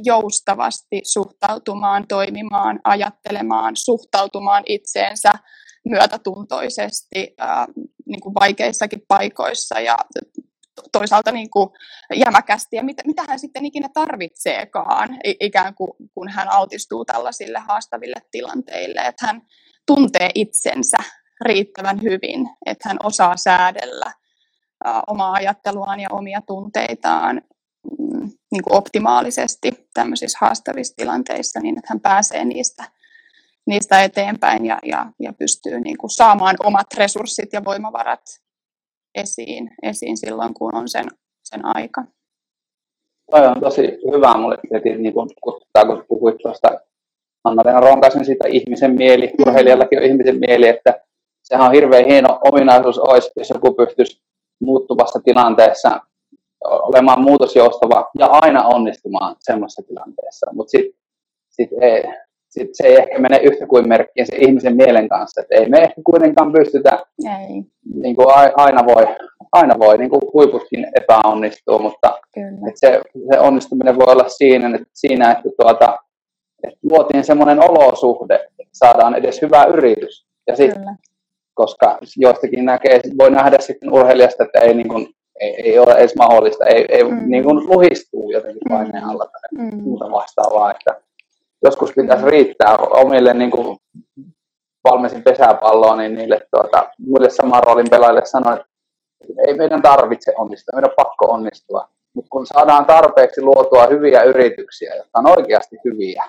joustavasti suhtautumaan, toimimaan, ajattelemaan, suhtautumaan itseensä myötätuntoisesti niin kuin vaikeissakin paikoissa ja toisaalta niin kuin jämäkästi. Ja mitä, mitä hän sitten ikinä tarvitseekaan ikään kuin kun hän altistuu tällaisille haastaville tilanteille, että hän tuntee itsensä riittävän hyvin, että hän osaa säädellä omaa ajatteluaan ja omia tunteitaan mm, niin kuin optimaalisesti tämmöisissä haastavissa tilanteissa niin, että hän pääsee niistä, niistä eteenpäin ja, ja, ja pystyy niin kuin saamaan omat resurssit ja voimavarat esiin, esiin silloin, kun on sen, sen aika. Toi on tosi hyvä. Mulle heti, niin kun, kun puhuit tuosta Anna-Leena Ronkaisen siitä ihmisen mieli, mm. urheilijallakin on ihmisen mieli, että sehän on hirveän hieno ominaisuus olisi, jos joku pystyisi muuttuvassa tilanteessa olemaan muutosjoustava ja aina onnistumaan semmoisessa tilanteessa. Mutta sitten sit sit se ei ehkä mene yhtä kuin merkkiin se ihmisen mielen kanssa. Et ei me ehkä kuitenkaan pystytä, ei. Niin kuin aina voi, aina voi niin kuin huiputkin epäonnistua, mutta et se, se onnistuminen voi olla siinä, että, siinä, että, tuota, että luotiin semmoinen olosuhde, että saadaan edes hyvä yritys. Ja sitten koska joistakin näkee, voi nähdä sitten urheilijasta, että ei, niin kuin, ei, ei ole edes mahdollista, ei, ei mm. niin kuin luhistuu jotenkin paineen alla tai mm. muuta vastaavaa, että joskus pitäisi riittää omille niin kuin valmiisin pesäpalloon, niin niille tuota, muille saman roolin pelaajille sanoin, että ei meidän tarvitse onnistua, meidän on pakko onnistua. Mutta kun saadaan tarpeeksi luotua hyviä yrityksiä, jotka on oikeasti hyviä,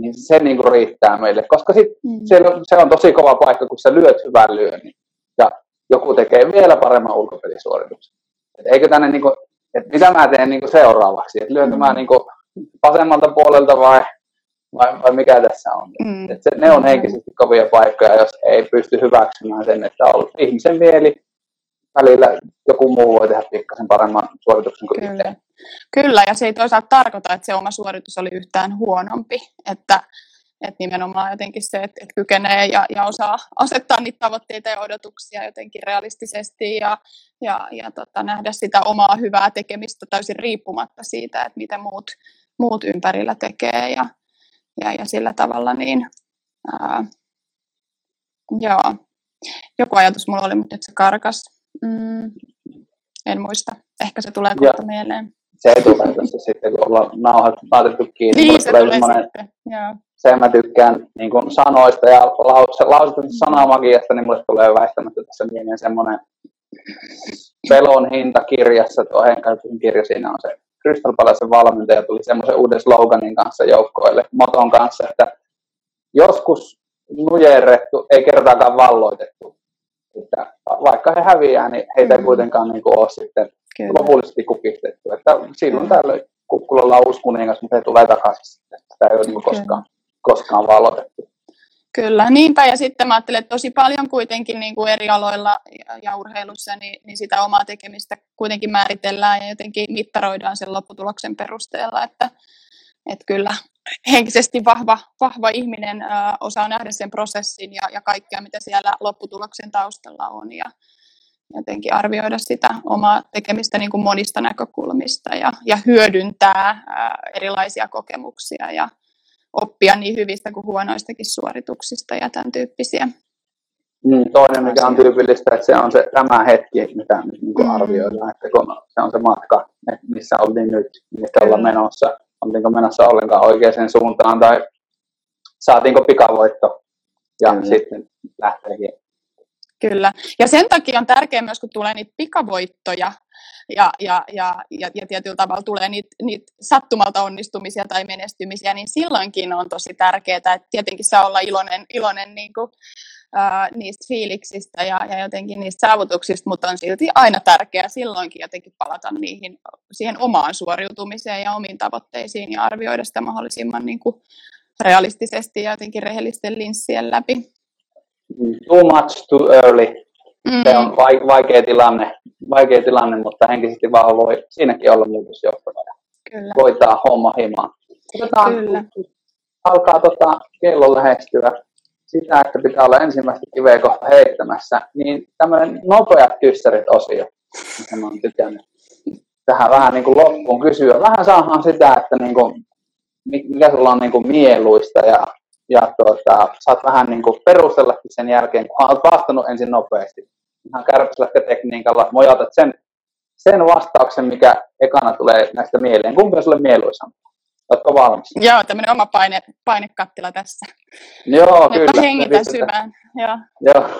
niin se niin kuin riittää meille, koska sit mm. se, se on tosi kova paikka, kun sä lyöt hyvän lyönnin ja joku tekee vielä paremman ulkopelisuorituksen. Et eikö tänne, niin kuin, että mitä mä teen niin kuin seuraavaksi, että lyönkö mä mm. niin kuin vasemmalta puolelta vai, vai, vai mikä tässä on. Mm. Et se, ne on henkisesti kovia paikkoja, jos ei pysty hyväksymään sen, että on ihmisen mieli, välillä joku muu voi tehdä pikkasen paremman suorituksen kuin Kyllä. itse. Kyllä, ja se ei toisaalta tarkoita, että se oma suoritus oli yhtään huonompi, että, että nimenomaan jotenkin se, että, että kykenee ja, ja osaa asettaa niitä tavoitteita ja odotuksia jotenkin realistisesti ja, ja, ja tota, nähdä sitä omaa hyvää tekemistä täysin riippumatta siitä, että mitä muut, muut ympärillä tekee ja, ja, ja sillä tavalla niin, ää, joo. Joku ajatus mulla oli, mutta nyt se karkas. Mm, en muista. Ehkä se tulee kohta ja. mieleen. Se ei tule tässä sitten, kun ollaan nauhat laitettu kiinni. Niin, se tulee sitten. Joo. Se mä tykkään niin kuin sanoista ja lausesta sanamagiasta, niin mulle tulee väistämättä tässä mieleen semmoinen pelon hinta kirjassa, tuo Henkan kirja siinä on se Crystal valmentaja tuli semmoisen uuden sloganin kanssa joukkoille, moton kanssa, että joskus nujerrettu, ei kertaakaan valloitettu. Että vaikka he häviää, niin heitä ei mm. kuitenkaan niin kuin ole sitten Kyllä. lopullisesti kukistettu. Että silloin täällä kukkulalla on uusi kuningas, mutta he tulee takaisin. Sitä ei ole niin koskaan, koskaan valloitettu. Kyllä, niinpä. Ja sitten mä ajattelen, että tosi paljon kuitenkin niin kuin eri aloilla ja, ja urheilussa niin, niin sitä omaa tekemistä kuitenkin määritellään ja jotenkin mittaroidaan sen lopputuloksen perusteella, että, että kyllä henkisesti vahva, vahva ihminen ää, osaa nähdä sen prosessin ja, ja kaikkea, mitä siellä lopputuloksen taustalla on ja jotenkin arvioida sitä omaa tekemistä niin kuin monista näkökulmista ja, ja hyödyntää ää, erilaisia kokemuksia ja oppia niin hyvistä kuin huonoistakin suorituksista ja tämän tyyppisiä. Mm, toinen, mikä on tyypillistä, että se on se tämä hetki, mitä niin kuin mm. arvioidaan, että kun se on se matka, missä oltiin nyt, missä ollaan menossa, oltiinko menossa ollenkaan oikeaan suuntaan tai saatiinko pikavoitto ja mm. sitten lähteekin. Kyllä. Ja sen takia on tärkeää myös, kun tulee niitä pikavoittoja ja, ja, ja, ja, ja tietyllä tavalla tulee niitä, niitä sattumalta onnistumisia tai menestymisiä, niin silloinkin on tosi tärkeää, että tietenkin saa olla iloinen, iloinen niin kuin, ää, niistä fiiliksistä ja, ja jotenkin niistä saavutuksista, mutta on silti aina tärkeää silloinkin jotenkin palata niihin, siihen omaan suoriutumiseen ja omiin tavoitteisiin ja arvioida sitä mahdollisimman niin kuin, realistisesti ja jotenkin rehellisten linssien läpi. Too much too early. Mm. Se on vaikea tilanne, vaikea tilanne, mutta henkisesti vaan voi siinäkin olla muutosjohtava ja Kyllä. voittaa homma himaan. Otetaan, Kyllä. alkaa tota, kello lähestyä sitä, että pitää olla ensimmäistä kiveä kohta heittämässä, niin tämmöinen nopeat kyssärit-osio, mitä mä oon tykännyt tähän vähän niin kuin loppuun kysyä. Vähän saahan sitä, että niin kuin, mikä sulla on niin kuin mieluista ja, ja tuota, saat vähän niin kuin perustellakin sen jälkeen, kun olet vastannut ensin nopeasti. Ihan kärpäslätkätekniikalla mojatat sen, sen vastauksen, mikä ekana tulee näistä mieleen. Kumpi on sulle mieluisampi? Oletko valmis? Joo, tämmöinen oma paine, painekattila tässä. Joo, Mutta kyllä. hengitä syvään. Joo. Joo.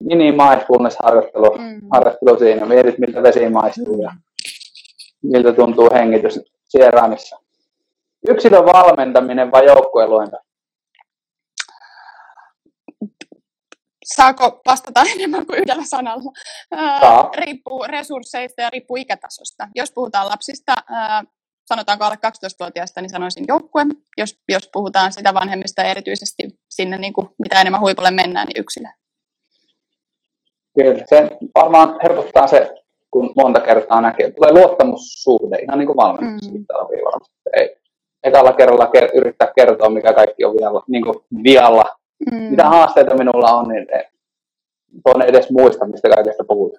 Mini mindfulness-harjoittelu mm. harjoittelu siinä. Mietit, miltä vesi maistuu ja miltä tuntuu hengitys sieraamissa. Yksilön valmentaminen vai joukkueen luenta? Saako vastata enemmän kuin yhdellä sanalla? Saa. Riippuu resursseista ja riippuu ikätasosta. Jos puhutaan lapsista, sanotaanko alle 12-vuotiaista, niin sanoisin joukkue. Jos, jos puhutaan sitä vanhemmista erityisesti sinne, niin kuin, mitä enemmän huipulle mennään, niin yksilö. Kyllä, se varmaan helpottaa se, kun monta kertaa näkee. Tulee luottamussuhde, ihan niin kuin valmennus mm. Ei ekalla kerralla ker- yrittää kertoa, mikä kaikki on vialla. Niin kuin vialla. Mm. Mitä haasteita minulla on, niin tuonne edes muista, mistä kaikesta puhut.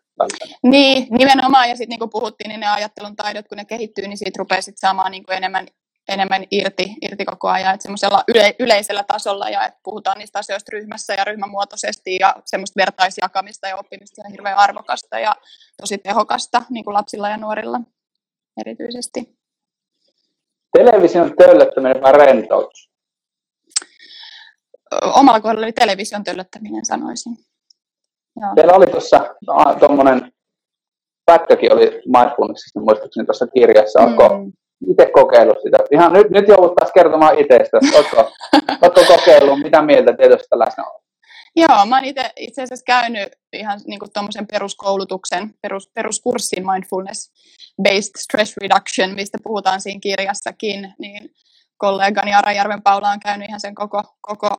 Niin, nimenomaan. Ja sitten niin kuin puhuttiin, niin ne ajattelun taidot, kun ne kehittyy, niin siitä rupeaa sitten saamaan niin kuin enemmän, enemmän irti, irti koko ajan. Että semmoisella yle, yleisellä tasolla ja että puhutaan niistä asioista ryhmässä ja ryhmämuotoisesti ja semmoista vertaisjakamista ja oppimista on hirveän arvokasta ja tosi tehokasta niin kuin lapsilla ja nuorilla erityisesti. Television töllöttäminen vai rentoutus? Omalla kohdalla oli television töllöttäminen, sanoisin. Joo. Teillä oli tuossa tuommoinen pätkäkin oli mindfulnessista muistaakseni tuossa kirjassa. Oletko mm. itse kokeillut sitä? Ihan nyt, nyt joudut taas kertomaan itsestä. Oletko, oletko kokeillut? Mitä mieltä tietystä läsnä Joo, mä oon itse, itse asiassa käynyt ihan niin tuommoisen peruskoulutuksen, perus, peruskurssin mindfulness-based stress reduction, mistä puhutaan siinä kirjassakin, niin kollegani Arajärven Paula on käynyt ihan sen koko, koko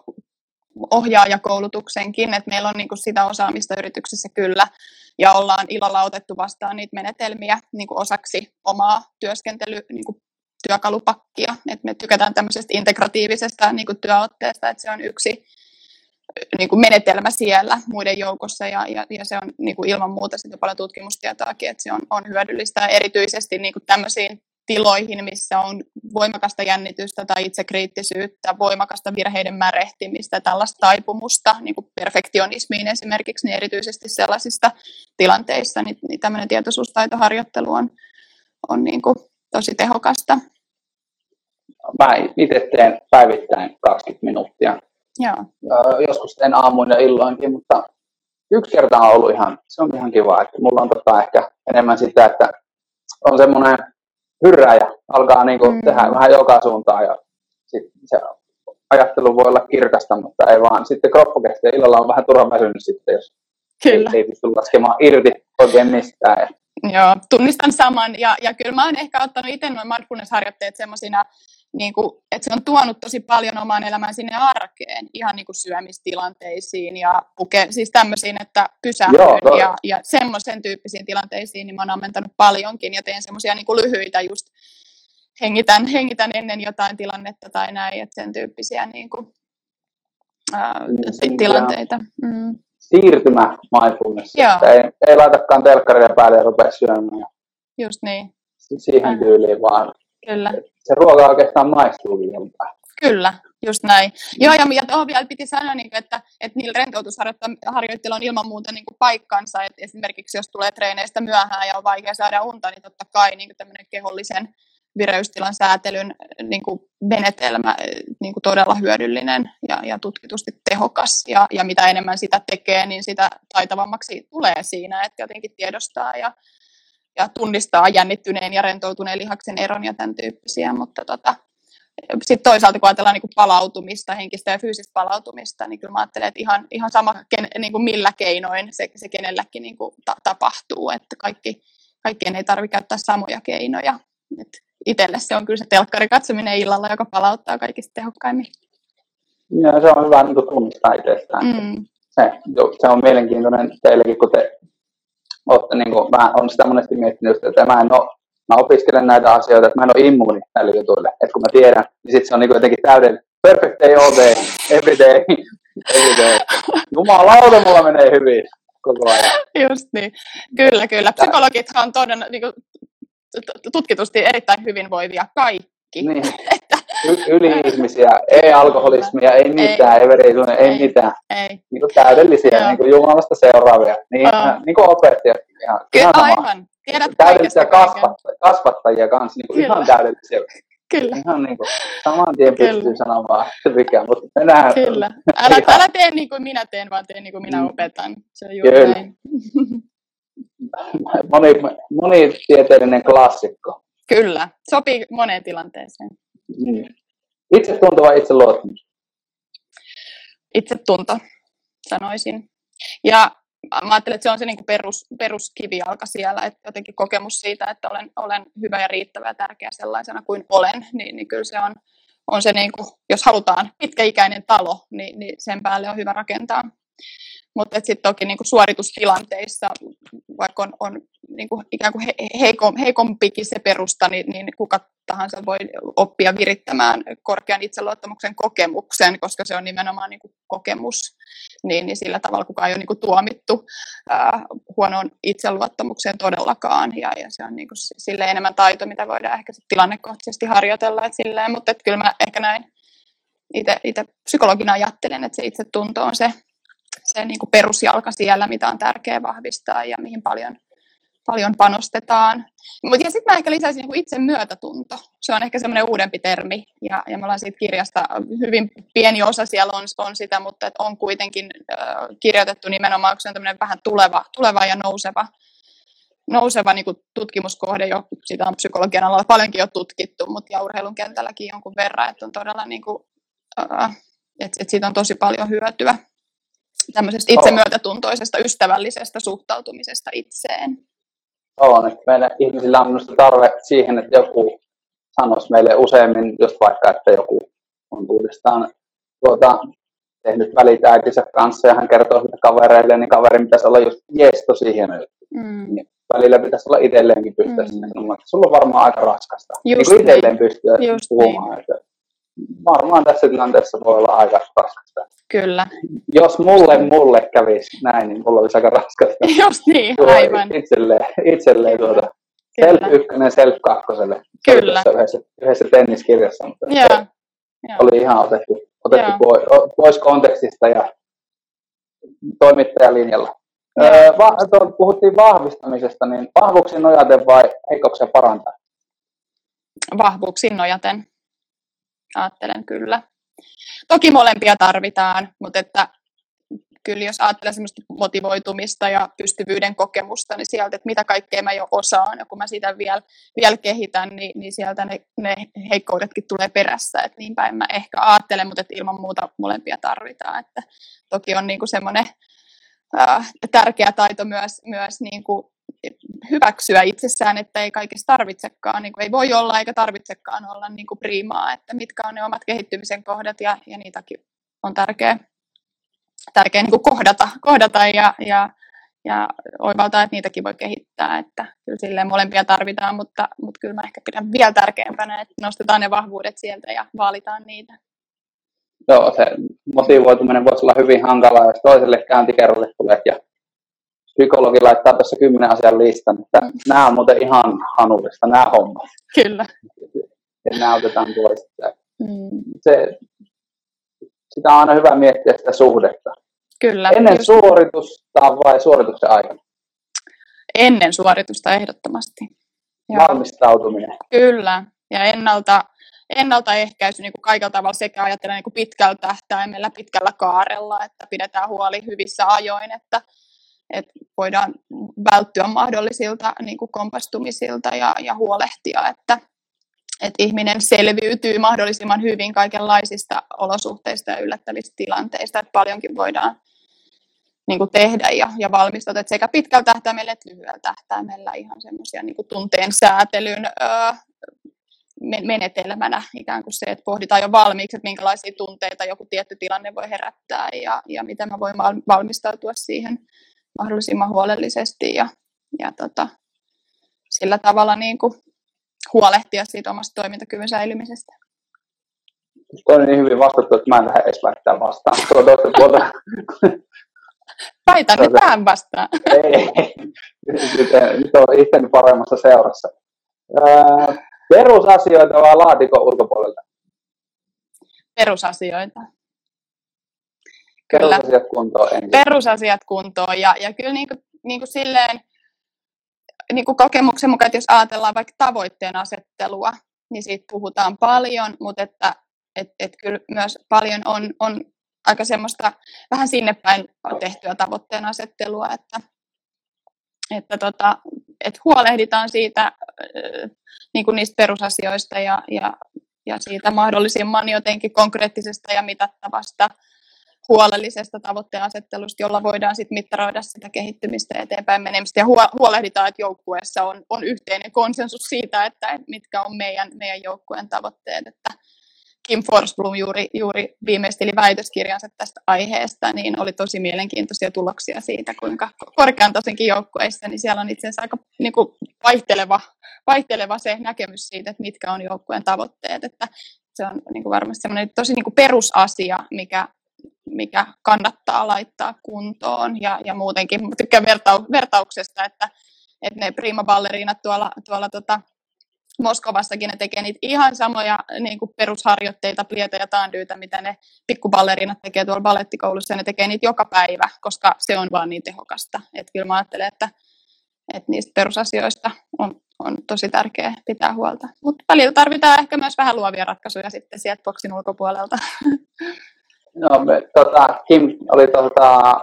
ohjaajakoulutuksenkin, että meillä on niin kuin sitä osaamista yrityksessä kyllä, ja ollaan ilolla otettu vastaan niitä menetelmiä niin kuin osaksi omaa työskentely, niin kuin työkalupakkia. Et me tykätään tämmöisestä integratiivisesta niin kuin työotteesta, että se on yksi niin kuin menetelmä siellä muiden joukossa ja, ja, ja se on niin kuin ilman muuta sitten paljon tutkimustietoakin, että se on, on hyödyllistä erityisesti niin kuin tämmöisiin tiloihin, missä on voimakasta jännitystä tai itsekriittisyyttä, voimakasta virheiden märehtimistä, tällaista taipumusta niin kuin perfektionismiin esimerkiksi, niin erityisesti sellaisissa tilanteissa niin, niin tämmöinen tietoisuustaitoharjoittelu on, on niin kuin tosi tehokasta. Mä itse teen päivittäin 20 minuuttia. Joo. Joskus teen aamuin ja illoinkin, mutta yksi kerta on ollut ihan, se on ihan kiva, että mulla on tota ehkä enemmän sitä, että on semmoinen hyrrää ja alkaa niin kuin mm. tehdä vähän joka suuntaan ja sit se ajattelu voi olla kirkasta, mutta ei vaan sitten kroppa kestää. Illalla on vähän turhan väsynyt sitten, jos Kyllä. Ei, ei pysty laskemaan irti oikein mistään. Joo, tunnistan saman ja, ja kyllä mä oon ehkä ottanut itse noin mindfulness-harjoitteet semmoisina, niin kuin, että se on tuonut tosi paljon omaan elämään sinne arkeen, ihan niin kuin syömistilanteisiin ja puke, siis tämmöisiin, että pysähdyn ja, ja semmoisen tyyppisiin tilanteisiin, niin mä oon ammentanut paljonkin ja teen semmoisia niin lyhyitä just hengitän, hengitän ennen jotain tilannetta tai näin, että sen tyyppisiä niin kuin, ää, niin, tilanteita. Mm siirtymä mindfulness. Ei, ei laitakaan telkkaria päälle ja rupea syömään. Just niin. Siihen tyyliin vaan. Kyllä. Se ruoka oikeastaan maistuu hyvältä. Kyllä, just näin. Joo, ja, ja tuohon vielä piti sanoa, niin että, että niillä rentoutusharjoitteilla on ilman muuta niin kuin paikkansa. Että esimerkiksi jos tulee treeneistä myöhään ja on vaikea saada unta, niin totta kai niin tämmöinen kehollisen vireystilan säätelyn niin kuin menetelmä niin kuin todella hyödyllinen ja, ja tutkitusti tehokas. Ja, ja mitä enemmän sitä tekee, niin sitä taitavammaksi tulee siinä, että jotenkin tiedostaa ja, ja tunnistaa jännittyneen ja rentoutuneen lihaksen eron ja tämän tyyppisiä. Mutta tota, sitten toisaalta kun ajatellaan niin kuin palautumista, henkistä ja fyysistä palautumista, niin kyllä mä ajattelen, että ihan, ihan sama ken, niin kuin millä keinoin se, se kenelläkin niin kuin ta, tapahtuu, että kaikki, kaikkien ei tarvitse käyttää samoja keinoja. Et itselle se on kyllä se telkkari katsominen illalla, joka palauttaa kaikista tehokkaimmin. Ja se on hyvä niin tunnistaa itsestään. Mm. Se, se, on mielenkiintoinen teillekin, kun te olette, niin kuin, mä olen sitä monesti miettinyt, että mä en ole mä opiskelen näitä asioita, että mä en ole immuuni näille jutuille. Että kun mä tiedän, niin sitten se on niin jotenkin täyden perfect day all day, every day, every day. Jumalauta, mulla menee hyvin koko ajan. Just niin. Kyllä, kyllä. Psykologithan on todella, niin kuin, tutkitusti erittäin hyvinvoivia kaikki. Niin. Yli-ihmisiä, ei alkoholismia, ei mitään, ei, ei, ei, ei mitään. Ei. Niin kuin täydellisiä, niin kuin Jumalasta seuraavia. Niin, oh. niin kuin opettajat. Ihan, Kyllä, ihan aivan. Tiedät täydellisiä kasvattajia, kasvattajia kanssa, niin kuin ihan täydellisiä. Kyllä. Ihan niin kuin, saman tien Kyllä. pystyy sanomaan mikä, mutta mennään. Kyllä. Älä, älä tee niin kuin minä teen, vaan tee niin kuin minä mm. opetan. Se on juuri Kyllä. näin. moni, monitieteellinen klassikko. Kyllä, sopii moneen tilanteeseen. Mm. Itsetunto vai itseluottamus? Itsetunto, sanoisin. Ja mä ajattelen, että se on se niin perus, peruskivijalka siellä, että jotenkin kokemus siitä, että olen, olen hyvä ja riittävä ja tärkeä sellaisena kuin olen, niin, niin kyllä se on, on se, niin kuin, jos halutaan pitkäikäinen talo, niin, niin sen päälle on hyvä rakentaa. Mutta sitten toki niin kuin suoritustilanteissa, vaikka on, on niin kuin ikään kuin heikom, heikompikin se perusta, niin, niin kuka tahansa voi oppia virittämään korkean itseluottamuksen kokemuksen, koska se on nimenomaan niin kuin kokemus, niin, niin sillä tavalla kukaan ei ole niin kuin tuomittu ää, huonoon itseluottamukseen todellakaan, ja, ja se on niin kuin sille enemmän taito, mitä voidaan ehkä tilannekohtaisesti harjoitella, et silleen, mutta kyllä mä ehkä näin itse psykologina ajattelen, että se itsetunto on se, se niin kuin perusjalka siellä, mitä on tärkeää vahvistaa ja mihin paljon, paljon panostetaan. Mutta sitten mä ehkä lisäisin niin kuin itse myötätunto. Se on ehkä semmoinen uudempi termi ja, ja me ollaan siitä kirjasta, hyvin pieni osa siellä on, on sitä, mutta et on kuitenkin äh, kirjoitettu nimenomaan, se on tämmöinen vähän tuleva, tuleva ja nouseva, nouseva niin kuin tutkimuskohde, jo, sitä on psykologian alalla paljonkin jo tutkittu, mutta ja urheilun kentälläkin jonkun verran, että on todella niin kuin, äh, että et siitä on tosi paljon hyötyä tämmöisestä itsemyötätuntoisesta, ystävällisestä suhtautumisesta itseen. On, että meillä ihmisillä on minusta tarve siihen, että joku sanoisi meille useimmin, just vaikka, että joku on uudestaan tuota, tehnyt välit äitinsä kanssa ja hän kertoo sitä kavereille, niin kaverin pitäisi olla just jees tosi hieno juttu. Mm. Niin välillä pitäisi olla itselleenkin pystyä Mm. mm. sanomaan, että sulla on varmaan aika raskasta. Just niin kuin itselleen niin. pystyä Just puhumaan, että varmaan tässä tilanteessa voi olla aika raskasta. Kyllä, Jos mulle mulle kävisi näin, niin mulla olisi aika raskasta. just niin, Tuo aivan. Itselleen, itselleen Kyllä. tuota. Self ykkönen, self kakkoselle. Kyllä. Yhdessä, yhdessä tenniskirjassa, mutta Joo, joo. oli ihan otettu, otettu Joo. pois, pois kontekstista ja toimittajalinjalla. Öö, va, puhuttiin vahvistamisesta, niin vahvuuksiin nojaten vai heikkouksia parantaa? vahvuuksiin nojaten. Ajattelen kyllä. Toki molempia tarvitaan, mutta että kyllä jos ajattelen semmoista motivoitumista ja pystyvyyden kokemusta, niin sieltä, että mitä kaikkea mä jo osaan, ja kun mä sitä vielä, vielä kehitän, niin, niin sieltä ne, ne heikkoudetkin tulee perässä, että niin päin mä ehkä ajattelen, mutta että ilman muuta molempia tarvitaan, että toki on niinku semmoinen äh, tärkeä taito myös, myös niinku hyväksyä itsessään, että ei kaikessa tarvitsekaan, niin kuin ei voi olla eikä tarvitsekaan olla niin kuin priimaa, että mitkä on ne omat kehittymisen kohdat ja, ja niitäkin on tärkeä, tärkeä niin kuin kohdata, kohdata ja, ja, ja oivaltaa, että niitäkin voi kehittää, että kyllä silleen molempia tarvitaan, mutta, mutta kyllä mä ehkä pidän vielä tärkeämpänä, että nostetaan ne vahvuudet sieltä ja vaalitaan niitä. Joo, se motivoituminen voisi olla hyvin hankalaa, jos toiselle käyntikerralle tulee ja psykologi laittaa tuossa kymmenen asian listan, että nämä on muuten ihan hanullista, nämä hommat. Kyllä. Ja nämä otetaan pois. Mm, Se, sitä on aina hyvä miettiä sitä suhdetta. kyllä. Ennen Just suoritusta vai suorituksen aikana? ennen suoritusta ehdottomasti. Joo. Valmistautuminen. Kyllä, ja ennalta, ennaltaehkäisy niin kuin kaikilla tavalla sekä ajatellen niin kuin pitkällä tähtäimellä, pitkällä kaarella, että pidetään huoli hyvissä ajoin, että, että voidaan välttyä mahdollisilta niin kuin kompastumisilta ja, ja huolehtia, että, että ihminen selviytyy mahdollisimman hyvin kaikenlaisista olosuhteista ja yllättävistä tilanteista, että paljonkin voidaan niin kuin tehdä ja, ja valmistua, että sekä pitkällä tähtäimellä että lyhyellä tähtäimellä ihan semmoisia niin tunteen säätelyn öö, me- menetelmänä ikään kuin se, että pohditaan jo valmiiksi, että minkälaisia tunteita joku tietty tilanne voi herättää ja, ja miten mä voin val- valmistautua siihen mahdollisimman huolellisesti ja, ja tota, sillä tavalla niin kuin huolehtia siitä omasta toimintakyvyn säilymisestä. Toi on niin hyvin vastattu, että mä en lähde edes väittää vastaan. Tuo toista puolta. Väitän nyt Tota- tähän vastaan. ei, nyt, nyt on itseni paremmassa seurassa. Öö, perusasioita vai laatikon ulkopuolelta? Perusasioita. Kyllä. Perusasiat kuntoon ensin. perusasiat kuntoon. Ja, ja kyllä niin kuin, niin kuin silleen, niin kuin kokemuksen mukaan, että jos ajatellaan vaikka tavoitteen asettelua, niin siitä puhutaan paljon, mutta että et, et kyllä myös paljon on, on aika semmoista vähän sinne päin tehtyä tavoitteen asettelua, että, että tota, et huolehditaan siitä niin kuin niistä perusasioista ja, ja, ja siitä mahdollisimman jotenkin konkreettisesta ja mitattavasta huolellisesta tavoitteen asettelusta, jolla voidaan sitten mittaroida sitä kehittymistä eteenpäin menemistä. Ja huolehditaan, että joukkueessa on, on yhteinen konsensus siitä, että mitkä on meidän, meidän joukkueen tavoitteet. Että Kim Forsblom juuri, juuri viimeisteli väitöskirjansa tästä aiheesta, niin oli tosi mielenkiintoisia tuloksia siitä, kuinka korkean tasenkin joukkueissa, niin siellä on itse asiassa aika niin kuin vaihteleva, vaihteleva se näkemys siitä, että mitkä on joukkueen tavoitteet. Että se on niin kuin varmasti tosi niin kuin perusasia, mikä, mikä kannattaa laittaa kuntoon ja, ja muutenkin. Tykkään vertau, vertauksesta, että, että ne prima-balleriinat tuolla, tuolla tota, Moskovassakin ne tekee niitä ihan samoja niin kuin perusharjoitteita, plieta ja taandyytä, mitä ne pikkuballerinat tekee tuolla ballettikoulussa, ja ne tekee niitä joka päivä, koska se on vaan niin tehokasta. Et kyllä mä ajattelen, että, että niistä perusasioista on, on tosi tärkeää pitää huolta. Mutta välillä tarvitaan ehkä myös vähän luovia ratkaisuja sitten sieltä boksin ulkopuolelta. No, me, tota, Kim oli tota,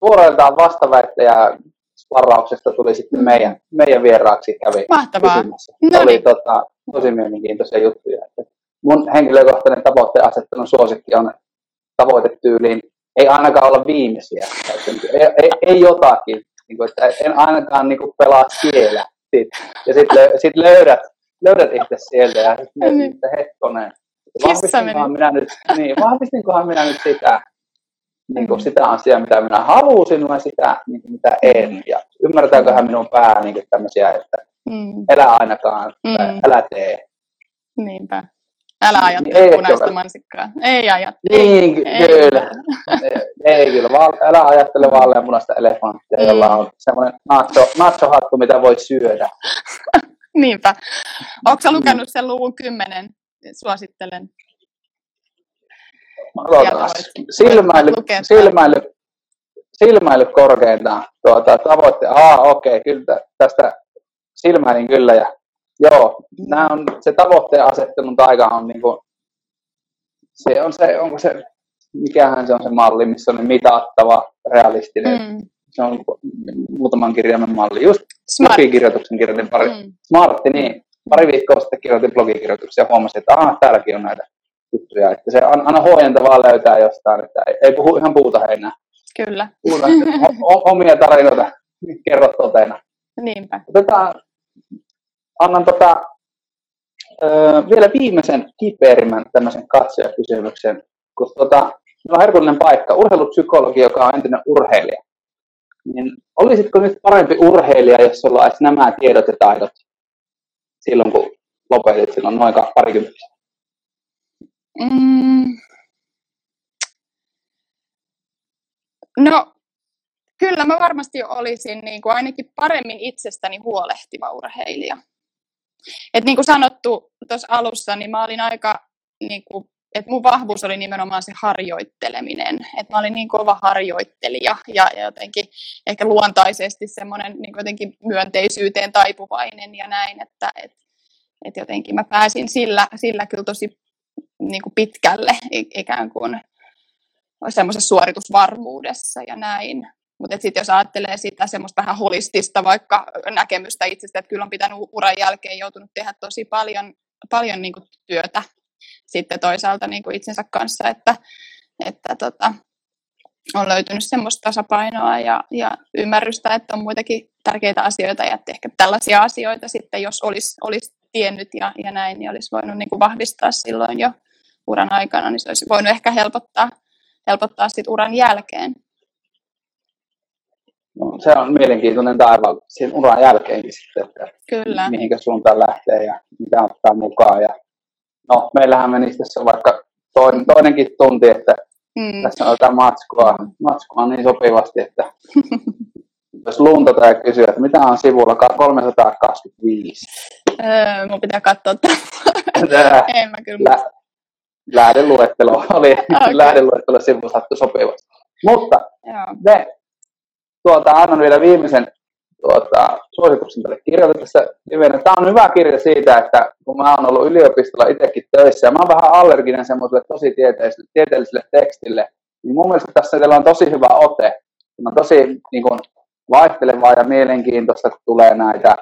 tuoreeltaan vastaväittäjä varauksesta tuli sitten meidän, meidän vieraaksi kävi Mahtavaa. kysymässä. No Oli niin. tota, tosi mielenkiintoisia juttuja. Että mun henkilökohtainen tavoitteen asettelun suosikki on tavoitetyyliin ei ainakaan olla viimeisiä. Ei, ei, ei jotakin. Niin kuin, että en ainakaan niin kuin, pelaa siellä. Sit, ja sitten sit löydät, löydät itse sieltä ja sitten että hetkonen. Vahvistinkohan minä nyt, niin, vahvistinkohan minä nyt sitä. niin kuin sitä asiaa, mitä minä halusin, vai sitä, niin kuin mitä en. Ja ymmärtääköhän minun pää niin kuin tämmöisiä, että Mm. elä ainakaan, tai Mm. älä tee. Niinpä. Älä Ei ajattele ehkä punaista ole. mansikkaa. Ei ajattele. Niin, Ei. kyllä. Ei kyllä, vaan, älä ajattele vaaleanpunaista elefanttia, Mm. jolla on semmoinen nacho, nacho-hattu, mitä voi syödä. Niinpä. Onko Mm. lukenut sen luvun kymmenen? Suosittelen. Silmäily, silmäily, silmäily korkeintaan. Tuota, tavoitte. Aa, okei, okay, kyllä tä- tästä silmäilin kyllä. Ja, joo, nämä on, se tavoitteen asettelun taika on niinku, se on se, onko se, mikähän se on se malli, missä on mitattava, realistinen. Mm. Se on muutaman kirjaimen malli. Just Smart. blogikirjoituksen kirjoitin pari, Mm. Smartti, niin. Pari viikkoa sitten kirjoitin blogikirjoituksia ja huomasin, että ah, täälläkin on näitä juttuja. Että se on aina huojentavaa löytää jostain, että ei, ei puhu ihan puuta heinää. Kyllä. Puhuta omia tarinoita, kerro totena. Niinpä. Otetaan, annan tota, ö, vielä viimeisen kiperimmän tämmöisen katsojakysymyksen, kun tota, meillä on herkullinen paikka, urheilupsykologi, joka on entinen urheilija. Niin olisitko nyt parempi urheilija, jos sulla olisi nämä tiedot ja taidot silloin, kun lopetit silloin noin parikymmentä? Mm. No, kyllä mä varmasti olisin niin kuin ainakin paremmin itsestäni huolehtiva urheilija. Et niin kuin sanottu tuossa alussa, niin mä olin aika, niin kuin, että mun vahvuus oli nimenomaan se harjoitteleminen. Että mä olin niin kova harjoittelija ja, ja jotenkin ehkä luontaisesti semmoinen niin jotenkin myönteisyyteen taipuvainen ja näin, että et, et jotenkin mä pääsin sillä, sillä kyllä tosi niin kuin pitkälle ikään kuin semmoisessa suoritusvarmuudessa ja näin. Mutta sitten jos ajattelee sitä semmoista vähän holistista vaikka näkemystä itsestä, että kyllä on pitänyt uran jälkeen joutunut tehdä tosi paljon, paljon niin kuin työtä sitten toisaalta niin kuin itsensä kanssa, että, että tota, on löytynyt semmoista tasapainoa ja, ja ymmärrystä, että on muitakin tärkeitä asioita ja että ehkä tällaisia asioita sitten, jos olisi, olisi tiennyt ja, ja näin, niin olisi voinut niin kuin vahvistaa silloin jo uran aikana, niin se olisi voinut ehkä helpottaa, helpottaa sit uran jälkeen. No, se on mielenkiintoinen taival siinä uran jälkeenkin sitten, että Kyllä. mihinkä suuntaan lähtee ja mitä ottaa mukaan. Ja, no, meillähän menisi tässä vaikka toinen, toinenkin tunti, että Mm. tässä on jotain matskua, matskua niin sopivasti, että jos luntata ja kysyä, että mitä on sivulla 325. Öö, mun pitää katsoa tämä. Tää en mä kyllä lä- lähdeluettelo oli, Okei. lähdeluettelo sivu sattui sopivasti. Mutta Joo. me tuota, annan vielä viimeisen tuota, suosituksen tälle kirjalle tässä livenä. Tämä on hyvä kirja siitä, että kun mä oon ollut yliopistolla itsekin töissä ja mä oon vähän allerginen semmoiselle tosi tieteelliselle, tieteelliselle tekstille, niin mun mielestä tässä teillä on tosi hyvä ote. Tämä on tosi niin kuin, vaihtelevaa ja mielenkiintoista, kun tulee näitä,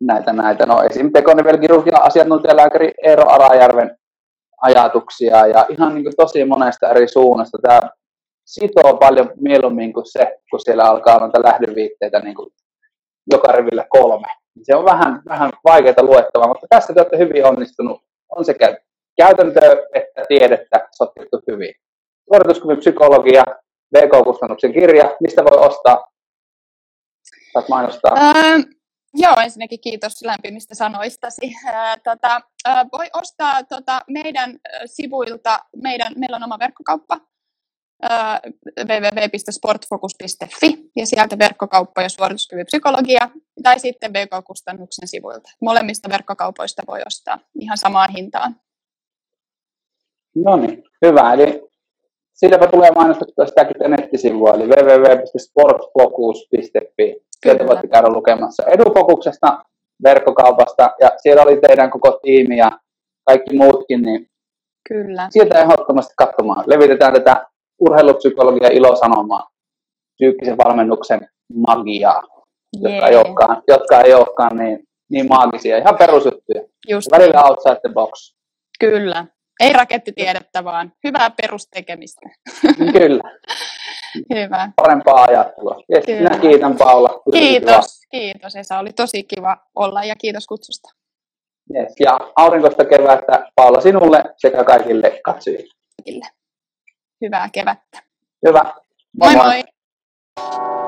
näitä, näitä no esim. tekonivelkirurgian asiantuntijalääkäri Eero Arajärven ajatuksia ja ihan niin kuin, tosi monesta eri suunnasta. Tämä sitoo paljon mieluummin kuin se, kun siellä alkaa noita lähdeviitteitä niin kuin joka rivillä kolme. Se on vähän, vähän vaikeaa luettavaa, mutta tässä te olette hyvin onnistunut. On sekä käytäntöä että tiedettä sotkettu hyvin. Suorituskyvyn psykologia, VK-kustannuksen kirja, mistä voi ostaa? Saat mainostaa. Öö, joo, ensinnäkin kiitos lämpimistä sanoistasi. Öö, tota, öö, voi ostaa tota, meidän sivuilta, meidän, meillä on oma verkkokauppa, www.sportfocus.fi ja sieltä verkkokauppa ja suorituskyvyn psykologia tai sitten VK-kustannuksen sivuilta. Molemmista verkkokaupoista voi ostaa ihan samaan hintaan. No niin, hyvä. Eli silläpä tulee mainostettua sitäkin nettisivua, eli www.sportfocus.fi. Sieltä voitte käydä lukemassa edufokuksesta, verkkokaupasta, ja siellä oli teidän koko tiimi ja kaikki muutkin, niin Kyllä. sieltä ehdottomasti katsomaan. Levitetään tätä urheilupsykologia ilosanomaa, psyykkisen valmennuksen magiaa, jotka ei olekaan, jotka ei olekaan niin, niin maagisia, ihan perusjuttuja. Just Välillä outside the box. Kyllä. Ei rakettitiedettä, vaan hyvää perustekemistä. Kyllä, Hyvä. parempaa ajattelua. Yes, Kyllä. minä kiitän Paula. Tosi kiva. Kiitos, kiitos Esa. Oli tosi kiva olla ja kiitos kutsusta. Yes. Ja aurinkoista kevättä Paula sinulle sekä kaikille katsojille. kaikille hyvää kevättä. Hyvä. Moi moi. moi. moi.